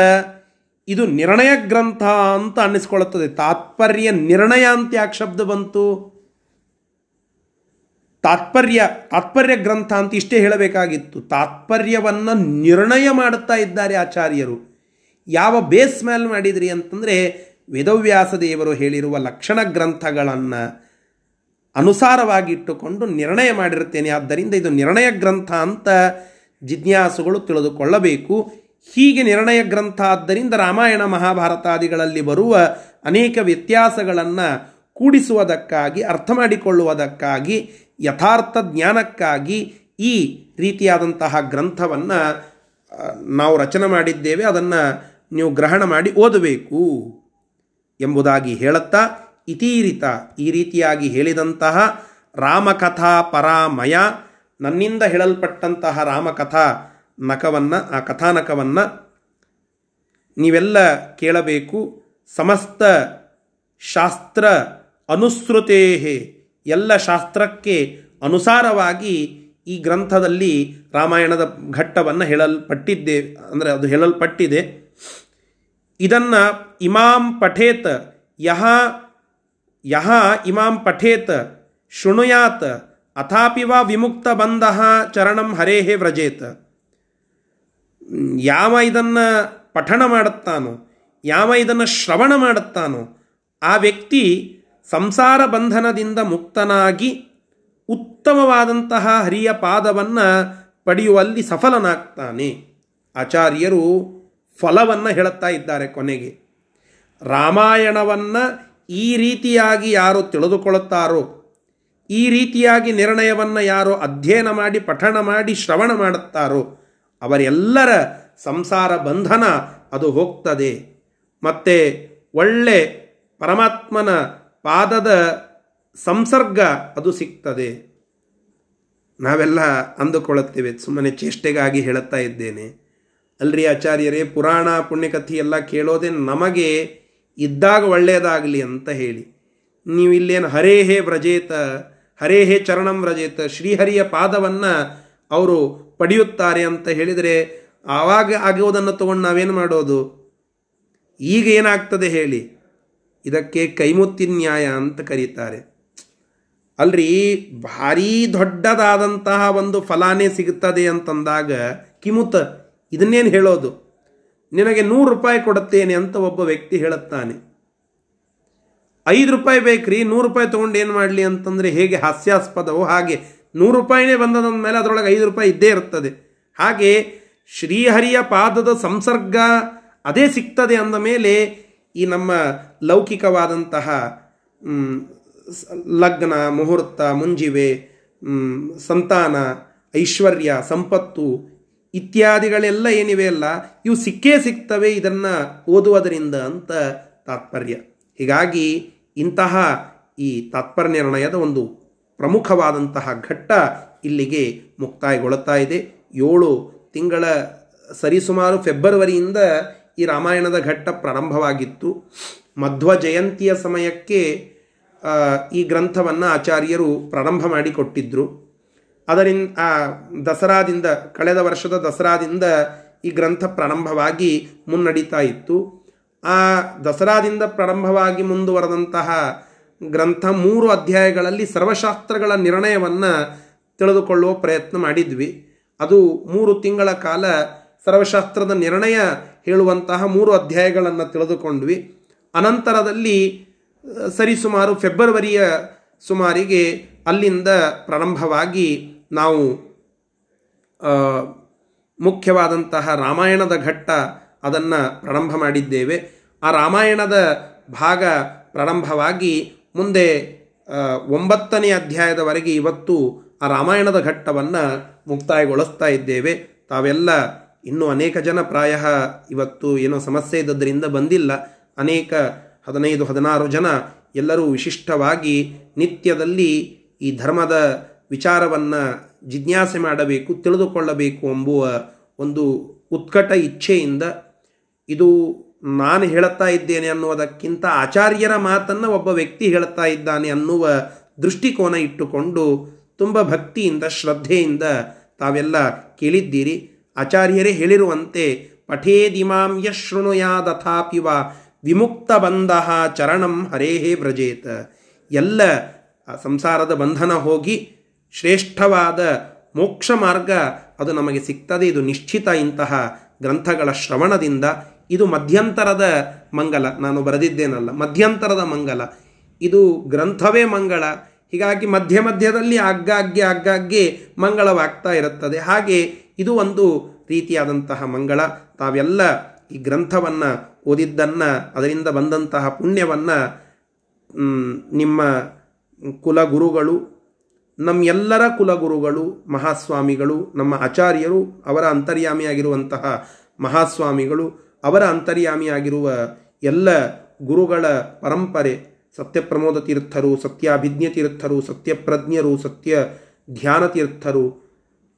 ಇದು ನಿರ್ಣಯ ಗ್ರಂಥ ಅಂತ ಅನ್ನಿಸ್ಕೊಳ್ಳುತ್ತದೆ. ತಾತ್ಪರ್ಯ ನಿರ್ಣಯ ಅಂತ ಯಾಕೆ ಶಬ್ದ ಬಂತು? ತಾತ್ಪರ್ಯ ತಾತ್ಪರ್ಯ ಗ್ರಂಥ ಅಂತ ಇಷ್ಟೇ ಹೇಳಬೇಕಾಗಿತ್ತು. ತಾತ್ಪರ್ಯವನ್ನು ನಿರ್ಣಯ ಮಾಡುತ್ತಾ ಇದ್ದಾರೆ ಆಚಾರ್ಯರು. ಯಾವ ಬೇಸ್ ಮೇಲೆ ಮಾಡಿದ್ರಿ ಅಂತಂದರೆ ವೇದವ್ಯಾಸ ದೇವರು ಹೇಳಿರುವ ಲಕ್ಷಣ ಗ್ರಂಥಗಳನ್ನು ಅನುಸಾರವಾಗಿಟ್ಟುಕೊಂಡು ನಿರ್ಣಯ ಮಾಡಿರುತ್ತೇನೆ. ಆದ್ದರಿಂದ ಇದು ನಿರ್ಣಯ ಗ್ರಂಥ ಅಂತ ಜಿಜ್ಞಾಸುಗಳು ತಿಳಿದುಕೊಳ್ಳಬೇಕು. ಹೀಗೆ ನಿರ್ಣಯ ಗ್ರಂಥ ಆದ್ದರಿಂದ ರಾಮಾಯಣ ಮಹಾಭಾರತಾದಿಗಳಲ್ಲಿ ಬರುವ ಅನೇಕ ವ್ಯತ್ಯಾಸಗಳನ್ನು ಕೂಡಿಸುವುದಕ್ಕಾಗಿ, ಅರ್ಥ ಮಾಡಿಕೊಳ್ಳುವುದಕ್ಕಾಗಿ, ಯಥಾರ್ಥ ಜ್ಞಾನಕ್ಕಾಗಿ ಈ ರೀತಿಯಾದಂತಹ ಗ್ರಂಥವನ್ನು ನಾವು ರಚನೆ ಮಾಡಿದ್ದೇವೆ. ಅದನ್ನು ನೀವು ಗ್ರಹಣ ಮಾಡಿ ಓದಬೇಕು. ಎಂಬುದಾಗಿ ಹೇಳುತ್ತಾ, ಇತೀರಿತ, ಈ ರೀತಿಯಾಗಿ ಹೇಳಿದಂತಹ ರಾಮಕಥಾ ಪರಾಮಯ, ನನ್ನಿಂದ ಹೇಳಲ್ಪಟ್ಟಂತಹ ರಾಮಕಥಾ ನಕವನ್ನು, ಆ ಕಥಾನಕವನ್ನು ನೀವೆಲ್ಲ ಕೇಳಬೇಕು. ಸಮಸ್ತ ಶಾಸ್ತ್ರ ಅನುಸೃತೇ ಎಲ್ಲ ಶಾಸ್ತ್ರಕ್ಕೆ ಅನುಸಾರವಾಗಿ ಈ ಗ್ರಂಥದಲ್ಲಿ ರಾಮಾಯಣದ ಘಟ್ಟವನ್ನು ಹೇಳಲ್ಪಟ್ಟಿದ್ದೆ, ಅಂದರೆ ಅದು ಹೇಳಲ್ಪಟ್ಟಿದೆ. ಇದನ್ನು ಇಮಾಂ ಪಠೇತ್, ಯಹ ಯಹ ಇಮಾಂ ಪಠೇತ್, ಶೃಣುಯಾತ್ ಅಥಾಪಿ ವಾ ವಿಮುಕ್ತ ಬಂಧ ಚರಣಂ ಹರೇಹೇ ವ್ರಜೇತ್. ಯಾವ ಇದನ್ನು ಪಠಣ ಮಾಡುತ್ತಾನೋ, ಯಾವ ಇದನ್ನು ಶ್ರವಣ ಮಾಡುತ್ತಾನೋ, ಆ ವ್ಯಕ್ತಿ ಸಂಸಾರ ಬಂಧನದಿಂದ ಮುಕ್ತನಾಗಿ ಉತ್ತಮವಾದಂತಹ ಹರಿಯ ಪಾದವನ್ನು ಪಡೆಯುವಲ್ಲಿ ಸಫಲನಾಗ್ತಾನೆ. ಆಚಾರ್ಯರು ಫಲವನ್ನು ಹೇಳುತ್ತಾ ಇದ್ದಾರೆ ಕೊನೆಗೆ. ರಾಮಾಯಣವನ್ನು ಈ ರೀತಿಯಾಗಿ ಯಾರು ತಿಳಿದುಕೊಳ್ಳುತ್ತಾರೋ, ಈ ರೀತಿಯಾಗಿ ನಿರ್ಣಯವನ್ನು ಯಾರು ಅಧ್ಯಯನ ಮಾಡಿ, ಪಠಣ ಮಾಡಿ, ಶ್ರವಣ ಮಾಡುತ್ತಾರೋ, ಅವರೆಲ್ಲರ ಸಂಸಾರ ಬಂಧನ ಅದು ಹೋಗ್ತದೆ. ಮತ್ತು ಒಳ್ಳೆ ಪರಮಾತ್ಮನ ಪಾದದ ಸಂಸರ್ಗ ಅದು ಸಿಗ್ತದೆ. ನಾವೆಲ್ಲ ಅಂದುಕೊಳ್ಳುತ್ತೇವೆ, ಸುಮ್ಮನೆ ಚೇಷ್ಟೆಗಾಗಿ ಹೇಳುತ್ತಾ ಇದ್ದೇನೆ. ಅಲ್ರಿ ಆಚಾರ್ಯರೇ, ಪುರಾಣ ಪುಣ್ಯಕಥೆ ಎಲ್ಲ ಕೇಳೋದೇ ನಮಗೆ ಇದ್ದಾಗ ಒಳ್ಳೆಯದಾಗಲಿ ಅಂತ ಹೇಳಿ. ನೀವು ಇಲ್ಲೇನು ಹರೇ ಹೇ ವ್ರಜೇತ, ಹರೇ ಹೇ ಚರಣಂ ವ್ರಜೇತ, ಶ್ರೀಹರಿಯ ಪಾದವನ್ನು ಅವರು ಪಡೆಯುತ್ತಾರೆ ಅಂತ ಹೇಳಿದರೆ ಆವಾಗ ಆಗೋದನ್ನು ತಗೊಂಡು ನಾವೇನು ಮಾಡೋದು? ಈಗ ಏನಾಗ್ತದೆ ಹೇಳಿ. ಇದಕ್ಕೆ ಕೈಮುತ್ತಿ ನ್ಯಾಯ ಅಂತ ಕರೀತಾರೆ. ಅಲ್ರಿ, ಭಾರೀ ದೊಡ್ಡದಾದಂತಹ ಒಂದು ಫಲಾನೇ ಸಿಗುತ್ತದೆ ಅಂತಂದಾಗ ಕಿಮುತ ಇದನ್ನೇನು ಹೇಳೋದು? ನಿನಗೆ ನೂರು ರೂಪಾಯಿ ಕೊಡುತ್ತೇನೆ ಅಂತ ಒಬ್ಬ ವ್ಯಕ್ತಿ ಹೇಳುತ್ತಾನೆ. ಐದು ರೂಪಾಯಿ ಬೇಕ್ರಿ, ನೂರು ರೂಪಾಯಿ ತೊಗೊಂಡು ಏನು ಮಾಡಲಿ ಅಂತಂದರೆ ಹೇಗೆ ಹಾಸ್ಯಾಸ್ಪದವೋ ಹಾಗೆ ನೂರು ರೂಪಾಯಿನೇ ಬಂದದಂದ ಮೇಲೆ ಅದರೊಳಗೆ ಐದು ರೂಪಾಯಿ ಇದ್ದೇ ಇರ್ತದೆ. ಹಾಗೆ ಶ್ರೀಹರಿಯ ಪಾದದ ಸಂಸರ್ಗ ಅದೇ ಸಿಗ್ತದೆ ಅಂದ ಮೇಲೆ ಈ ನಮ್ಮ ಲೌಕಿಕವಾದಂತಹ ಲಗ್ನ, ಮುಹೂರ್ತ, ಮುಂಜಿವೆ ಸಂತಾನ, ಐಶ್ವರ್ಯ, ಸಂಪತ್ತು ಇತ್ಯಾದಿಗಳೆಲ್ಲ ಏನಿವೆ ಅಲ್ಲ, ಇವು ಸಿಕ್ಕೇ ಸಿಗ್ತವೆ ಇದನ್ನು ಓದುವುದರಿಂದ ಅಂತ ತಾತ್ಪರ್ಯ. ಹೀಗಾಗಿ ಇಂತಹ ಈ ತಾತ್ಪರ್ಯ ನಿರ್ಣಯದ ಒಂದು ಪ್ರಮುಖವಾದಂತಹ ಘಟ್ಟ ಇಲ್ಲಿಗೆ ಮುಕ್ತಾಯಗೊಳ್ಳುತ್ತಾ ಇದೆ. ಏಳು ತಿಂಗಳ ಸರಿಸುಮಾರು ಫೆಬ್ರವರಿಯಿಂದ ಈ ರಾಮಾಯಣದ ಘಟ್ಟ ಪ್ರಾರಂಭವಾಗಿತ್ತು. ಮಧ್ವ ಜಯಂತಿಯ ಸಮಯಕ್ಕೆ ಈ ಗ್ರಂಥವನ್ನು ಆಚಾರ್ಯರು ಪ್ರಾರಂಭ ಮಾಡಿಕೊಟ್ಟಿದ್ದರು ಅದರಿಂದ, ಆ, ದಸರಾದಿಂದ, ಕಳೆದ ವರ್ಷದ ದಸರಾದಿಂದ ಈ ಗ್ರಂಥ ಪ್ರಾರಂಭವಾಗಿ ಮುನ್ನಡೀತಾ ಇತ್ತು. ಆ ದಸರಾದಿಂದ ಪ್ರಾರಂಭವಾಗಿ ಮುಂದುವರೆದಂತಹ ಗ್ರಂಥ ಮೂರು ಅಧ್ಯಾಯಗಳಲ್ಲಿ ಸರ್ವಶಾಸ್ತ್ರಗಳ ನಿರ್ಣಯವನ್ನು ತಿಳಿದುಕೊಳ್ಳುವ ಪ್ರಯತ್ನ ಮಾಡಿದ್ವಿ. ಅದು ಮೂರು ತಿಂಗಳ ಕಾಲ ಸರ್ವಶಾಸ್ತ್ರದ ನಿರ್ಣಯ ಹೇಳುವಂತಹ ಮೂರು ಅಧ್ಯಾಯಗಳನ್ನು ತಿಳಿದುಕೊಂಡ್ವಿ. ಅನಂತರದಲ್ಲಿ ಸರಿಸುಮಾರು ಫೆಬ್ರವರಿಯ ಸುಮಾರಿಗೆ ಅಲ್ಲಿಂದ ಪ್ರಾರಂಭವಾಗಿ ನಾವು ಮುಖ್ಯವಾದಂತಹ ರಾಮಾಯಣದ ಘಟ್ಟ ಅದನ್ನು ಪ್ರಾರಂಭ ಮಾಡಿದ್ದೇವೆ. ಆ ರಾಮಾಯಣದ ಭಾಗ ಪ್ರಾರಂಭವಾಗಿ ಮುಂದೆ ಒಂಬತ್ತನೇ ಅಧ್ಯಾಯದವರೆಗೆ ಇವತ್ತು ಆ ರಾಮಾಯಣದ ಘಟ್ಟವನ್ನು ಮುಕ್ತಾಯಗೊಳಿಸ್ತಾ ಇದ್ದೇವೆ. ತಾವೆಲ್ಲ ಇನ್ನೂ ಅನೇಕ ಜನ ಪ್ರಾಯ ಇವತ್ತು ಏನೋ ಸಮಸ್ಯೆ ಇದ್ದದರಿಂದ ಬಂದಿಲ್ಲ. ಅನೇಕ ಹದಿನೈದು, ಹದಿನಾರು ಜನ ಎಲ್ಲರೂ ವಿಶಿಷ್ಟವಾಗಿ ನಿತ್ಯದಲ್ಲಿ ಈ ಧರ್ಮದ ವಿಚಾರವನ್ನು ಜಿಜ್ಞಾಸೆ ಮಾಡಬೇಕು, ತಿಳಿದುಕೊಳ್ಳಬೇಕು ಎಂಬುವ ಒಂದು ಉತ್ಕಟ ಇಚ್ಛೆಯಿಂದ ಇದು ನಾನು ಹೇಳುತ್ತಾ ಇದ್ದೇನೆ ಅನ್ನುವುದಕ್ಕಿಂತ ಆಚಾರ್ಯರ ಮಾತನ್ನು ಒಬ್ಬ ವ್ಯಕ್ತಿ ಹೇಳುತ್ತಾ ಇದ್ದಾನೆ ಅನ್ನುವ ದೃಷ್ಟಿಕೋನ ಇಟ್ಟುಕೊಂಡು ತುಂಬ ಭಕ್ತಿಯಿಂದ, ಶ್ರದ್ಧೆಯಿಂದ ತಾವೆಲ್ಲ ಕೇಳಿದ್ದೀರಿ. ಆಚಾರ್ಯರೇ ಹೇಳಿರುವಂತೆ, ಪಠೇದಿಮಾಂ ಯಶೃಣುಯಾದಥಾಪಿವ ವಿಮುಕ್ತ ಬಂಧ ಚರಣಂ ಹರೇಹೇ ವ್ರಜೇತ. ಎಲ್ಲ ಸಂಸಾರದ ಬಂಧನ ಹೋಗಿ ಶ್ರೇಷ್ಠವಾದ ಮೋಕ್ಷ ಮಾರ್ಗ ಅದು ನಮಗೆ ಸಿಗ್ತದೆ. ಇದು ನಿಶ್ಚಿತ ಇಂತಹ ಗ್ರಂಥಗಳ ಶ್ರವಣದಿಂದ. ಇದು ಮಧ್ಯಂತರದ ಮಂಗಲ. ನಾನು ಬರೆದಿದ್ದೇನಲ್ಲ. ಮಧ್ಯಂತರದ ಮಂಗಲ. ಇದು ಗ್ರಂಥವೇ ಮಂಗಳ. ಹೀಗಾಗಿ ಮಧ್ಯ ಮಧ್ಯದಲ್ಲಿ ಆಗಾಗ್ಗೆ ಆಗಾಗ್ಗೆ ಮಂಗಳವಾಗ್ತಾ ಇರುತ್ತದೆ. ಹಾಗೆ ಇದು ಒಂದು ರೀತಿಯಾದಂತಹ ಮಂಗಳ. ತಾವೆಲ್ಲ ಈ ಗ್ರಂಥವನ್ನು ಓದಿದ್ದನ್ನು, ಅದರಿಂದ ಬಂದಂತಹ ಪುಣ್ಯವನ್ನು ನಿಮ್ಮ ಕುಲಗುರುಗಳು ನಮ್ಮೆಲ್ಲರ ಕುಲಗುರುಗಳು, ಮಹಾಸ್ವಾಮಿಗಳು, ನಮ್ಮ ಆಚಾರ್ಯರು, ಅವರ ಅಂತರ್ಯಾಮಿಯಾಗಿರುವಂತಹ ಮಹಾಸ್ವಾಮಿಗಳು, ಅವರ ಅಂತರ್ಯಾಮಿಯಾಗಿರುವ ಎಲ್ಲ ಗುರುಗಳ ಪರಂಪರೆ, ಸತ್ಯಪ್ರಮೋದ ತೀರ್ಥರು, ಸತ್ಯಾಭಿಜ್ಞ ತೀರ್ಥರು, ಸತ್ಯಪ್ರಜ್ಞರು, ಸತ್ಯ ಧ್ಯಾನ ತೀರ್ಥರು,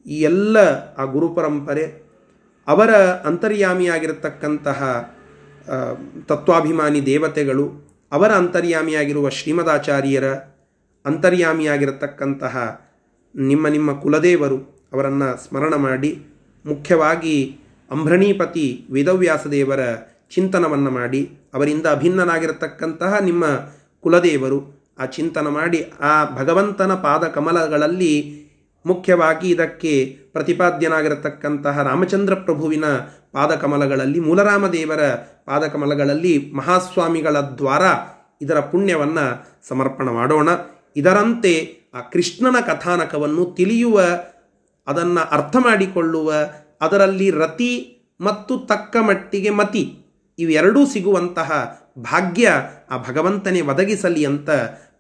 ಈ ಎಲ್ಲ ಆ ಗುರು ಪರಂಪರೆ, ಅವರ ಅಂತರ್ಯಾಮಿಯಾಗಿರತಕ್ಕಂತಹ ತತ್ವಾಭಿಮಾನಿ ದೇವತೆಗಳು, ಅವರ ಅಂತರ್ಯಾಮಿಯಾಗಿರುವ ಶ್ರೀಮದಾಚಾರ್ಯರ ಅಂತರ್ಯಾಮಿಯಾಗಿರತಕ್ಕಂತಹ ನಿಮ್ಮ ನಿಮ್ಮ ಕುಲದೇವರು ಅವರನ್ನು ಸ್ಮರಣ ಮಾಡಿ, ಮುಖ್ಯವಾಗಿ ಅಂಬ್ರಣೀಪತಿ ವೇದವ್ಯಾಸದೇವರ ಚಿಂತನವನ್ನು ಮಾಡಿ, ಅವರಿಂದ ಅಭಿನ್ನನಾಗಿರತಕ್ಕಂತಹ ನಿಮ್ಮ ಕುಲದೇವರು ಆ ಚಿಂತನ ಮಾಡಿ, ಆ ಭಗವಂತನ ಪಾದ ಕಮಲಗಳಲ್ಲಿ ಮುಖ್ಯವಾಗಿ ಇದಕ್ಕೆ ಪ್ರತಿಪಾದ್ಯನಾಗಿರತಕ್ಕಂತಹ ರಾಮಚಂದ್ರ ಪ್ರಭುವಿನ ಪಾದಕಮಲಗಳಲ್ಲಿ, ಮೂಲರಾಮದೇವರ ಪಾದಕಮಲಗಳಲ್ಲಿ ಮಹಾಸ್ವಾಮಿಗಳ ದ್ವಾರ ಇದರ ಪುಣ್ಯವನ್ನು ಸಮರ್ಪಣ ಮಾಡೋಣ. ಇದರಂತೆ ಆ ಕೃಷ್ಣನ ಕಥಾನಕವನ್ನು ತಿಳಿಯುವ, ಅದನ್ನು ಅರ್ಥ ಮಾಡಿಕೊಳ್ಳುವ, ಅದರಲ್ಲಿ ರತಿ ಮತ್ತು ತಕ್ಕ ಮಟ್ಟಿಗೆ ಮತಿ ಇವೆರಡೂ ಸಿಗುವಂತಹ ಭಾಗ್ಯ ಆ ಭಗವಂತನೇ ಒದಗಿಸಲಿ ಅಂತ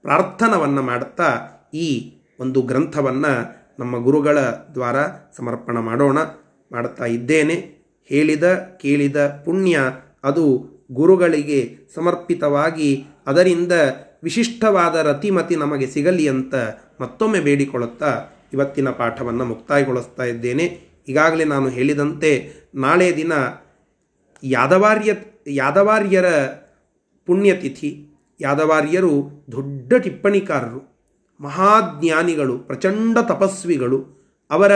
ಪ್ರಾರ್ಥನವನ್ನು ಮಾಡುತ್ತಾ ಈ ಒಂದು ಗ್ರಂಥವನ್ನು ನಮ್ಮ ಗುರುಗಳ ದ್ವಾರ ಸಮರ್ಪಣ ಮಾಡೋಣ. ಮಾಡುತ್ತಾ ಇದ್ದೇನೆ. ಹೇಳಿದ, ಕೇಳಿದ ಪುಣ್ಯ ಅದು ಗುರುಗಳಿಗೆ ಸಮರ್ಪಿತವಾಗಿ ಅದರಿಂದ ವಿಶಿಷ್ಟವಾದ ರತಿಮತಿ ನಮಗೆ ಸಿಗಲಿ ಅಂತ ಮತ್ತೊಮ್ಮೆ ಬೇಡಿಕೊಳ್ಳುತ್ತಾ ಇವತ್ತಿನ ಪಾಠವನ್ನು ಮುಕ್ತಾಯಗೊಳಿಸ್ತಾ ಇದ್ದೇನೆ. ಈಗಾಗಲೇ ನಾನು ಹೇಳಿದಂತೆ ನಾಳೆ ದಿನ ಯಾದವಾರ್ಯ, ಯಾದವಾರ್ಯರ ಪುಣ್ಯತಿಥಿ. ಯಾದವಾರ್ಯರು ದೊಡ್ಡ ಟಿಪ್ಪಣಿಕಾರರು, ಮಹಾಜ್ಞಾನಿಗಳು, ಪ್ರಚಂಡ ತಪಸ್ವಿಗಳು. ಅವರ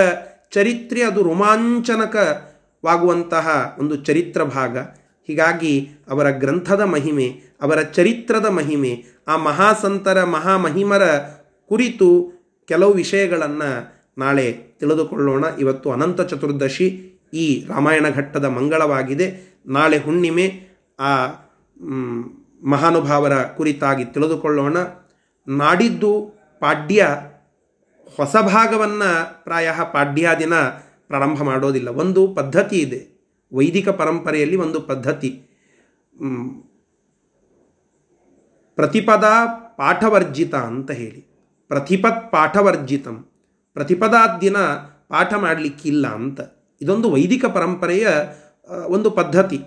ಚರಿತ್ರೆ ಅದು ರೋಮಾಂಚನಕವಾಗುವಂತಹ ಒಂದು ಚರಿತ್ರ ಭಾಗ. ಹೀಗಾಗಿ ಅವರ ಗ್ರಂಥದ ಮಹಿಮೆ, ಅವರ ಚರಿತ್ರದ ಮಹಿಮೆ, ಆ ಮಹಾಸಂತರ, ಮಹಾಮಹಿಮರ ಕುರಿತು ಕೆಲವು ವಿಷಯಗಳನ್ನು ನಾಳೆ ತಿಳಿದುಕೊಳ್ಳೋಣ. ಇವತ್ತು ಅನಂತ ಚತುರ್ದಶಿ, ಈ ರಾಮಾಯಣ ಘಟ್ಟದ ಮಂಗಳವಾಗಿದೆ. ನಾಳೆ ಹುಣ್ಣಿಮೆ, ಆ ಮಹಾನುಭಾವರ ಕುರಿತಾಗಿ ತಿಳಿದುಕೊಳ್ಳೋಣ. ನಾಡಿದ್ದು ಪಾಡ್ಯ, ಹೊಸ ಭಾಗವನ್ನು ಪ್ರಾಯ ಪಾಡ್ಯ ದಿನ ಪ್ರಾರಂಭ ಮಾಡೋದಿಲ್ಲ. ಒಂದು ಪದ್ಧತಿ ಇದೆ. ವೈದಿಕ ಪರಂಪರೆಯಲ್ಲಿ ಒಂದು ಪದ್ಧತಿ. ಪ್ರತಿಪದ ಪಾಠವರ್ಜಿತ ಅಂತ ಹೇಳಿ. ಪ್ರತಿಪತ್ ಪಾಠವರ್ಜಿತಂ. ಪ್ರತಿಪದಾದ ದಿನ ಪಾಠ ಮಾಡಲಿಕ್ಕಿಲ್ಲ ಅಂತ. ಇದೊಂದು ವೈದಿಕ ಪರಂಪರೆಯ ಒಂದು ಪದ್ಧತಿ.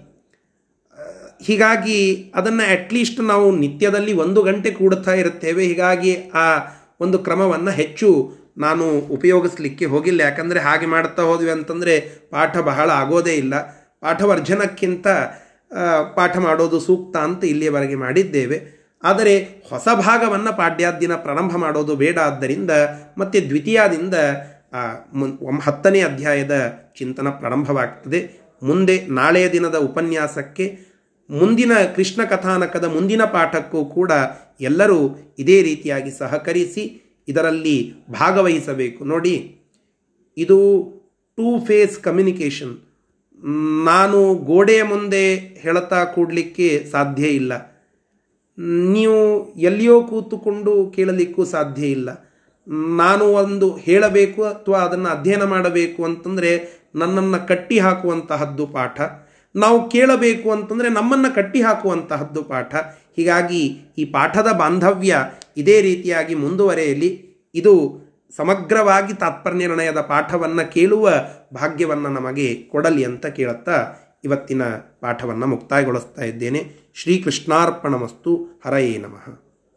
ಹೀಗಾಗಿ ಅದನ್ನು ಅಟ್ಲೀಸ್ಟ್ ನಾವು ನಿತ್ಯದಲ್ಲಿ ಒಂದು ಗಂಟೆ ಕೂಡುತ್ತಾ ಇರುತ್ತೇವೆ. ಹೀಗಾಗಿ ಆ ಒಂದು ಕ್ರಮವನ್ನು ಹೆಚ್ಚು ನಾನು ಉಪಯೋಗಿಸ್ಲಿಕ್ಕೆ ಹೋಗಿಲ್ಲ. ಯಾಕಂದರೆ ಹಾಗೆ ಮಾಡ್ತಾ ಹೋದ್ವಿ ಅಂತಂದರೆ ಪಾಠ ಬಹಳ ಆಗೋದೇ ಇಲ್ಲ. ಪಾಠವರ್ಜನಕ್ಕಿಂತ ಪಾಠ ಮಾಡೋದು ಸೂಕ್ತ ಅಂತ ಇಲ್ಲಿಯವರೆಗೆ ಮಾಡಿದ್ದೇವೆ. ಆದರೆ ಹೊಸ ಭಾಗವನ್ನು ಪಾಡ್ಯಾದಿನ ಪ್ರಾರಂಭ ಮಾಡೋದು ಬೇಡ ಆದ್ದರಿಂದ, ಮತ್ತು ದ್ವಿತೀಯದಿಂದ ಹತ್ತನೇ ಅಧ್ಯಾಯದ ಚಿಂತನ ಪ್ರಾರಂಭವಾಗ್ತದೆ. ಮುಂದೆ ನಾಳೆಯ ದಿನದ ಉಪನ್ಯಾಸಕ್ಕೆ ಮುಂದಿನ ಕೃಷ್ಣ ಕಥಾನಕದ ಮುಂದಿನ ಪಾಠಕ್ಕೂ ಕೂಡ ಎಲ್ಲರೂ ಇದೇ ರೀತಿಯಾಗಿ ಸಹಕರಿಸಿ ಇದರಲ್ಲಿ ಭಾಗವಹಿಸಬೇಕು. ನೋಡಿ, ಇದು ಟೂ ಫೇಸ್ ಕಮ್ಯುನಿಕೇಷನ್ ನಾನು ಗೋಡೆಯ ಮುಂದೆ ಹೇಳುತ್ತಾ ಕೂಡಲಿಕ್ಕೆ ಸಾಧ್ಯ ಇಲ್ಲ. ನೀವು ಎಲ್ಲಿಯೋ ಕೂತುಕೊಂಡು ಕೇಳಲಿಕ್ಕೂ ಸಾಧ್ಯ ಇಲ್ಲ. ನಾನು ಒಂದು ಹೇಳಬೇಕು ಅಥವಾ ಅದನ್ನು ಅಧ್ಯಯನ ಮಾಡಬೇಕು ಅಂತಂದರೆ ನನ್ನನ್ನು ಕಟ್ಟಿ ಹಾಕುವಂತಹದ್ದು ಪಾಠ. ನಾವು ಕೇಳಬೇಕು ಅಂತಂದರೆ ನಮ್ಮನ್ನು ಕಟ್ಟಿ ಹಾಕುವಂತಹದ್ದು ಪಾಠ. ಹೀಗಾಗಿ ಈ ಪಾಠದ ಬಾಂಧವ್ಯ ಇದೇ ರೀತಿಯಾಗಿ ಮುಂದುವರೆಯಲಿ. ಇದು ಸಮಗ್ರವಾಗಿ ತಾತ್ಪರ್ಯ ನಿರ್ಣಯದ ಪಾಠವನ್ನು ಕೇಳುವ ಭಾಗ್ಯವನ್ನು ನಮಗೆ ಕೊಡಲಿ ಅಂತ ಕೇಳುತ್ತಾ ಇವತ್ತಿನ ಪಾಠವನ್ನು ಮುಕ್ತಾಯಗೊಳಿಸ್ತಾ ಇದ್ದೇನೆ. ಶ್ರೀಕೃಷ್ಣಾರ್ಪಣಮಸ್ತು. ಹರಯೇ ನಮಃ.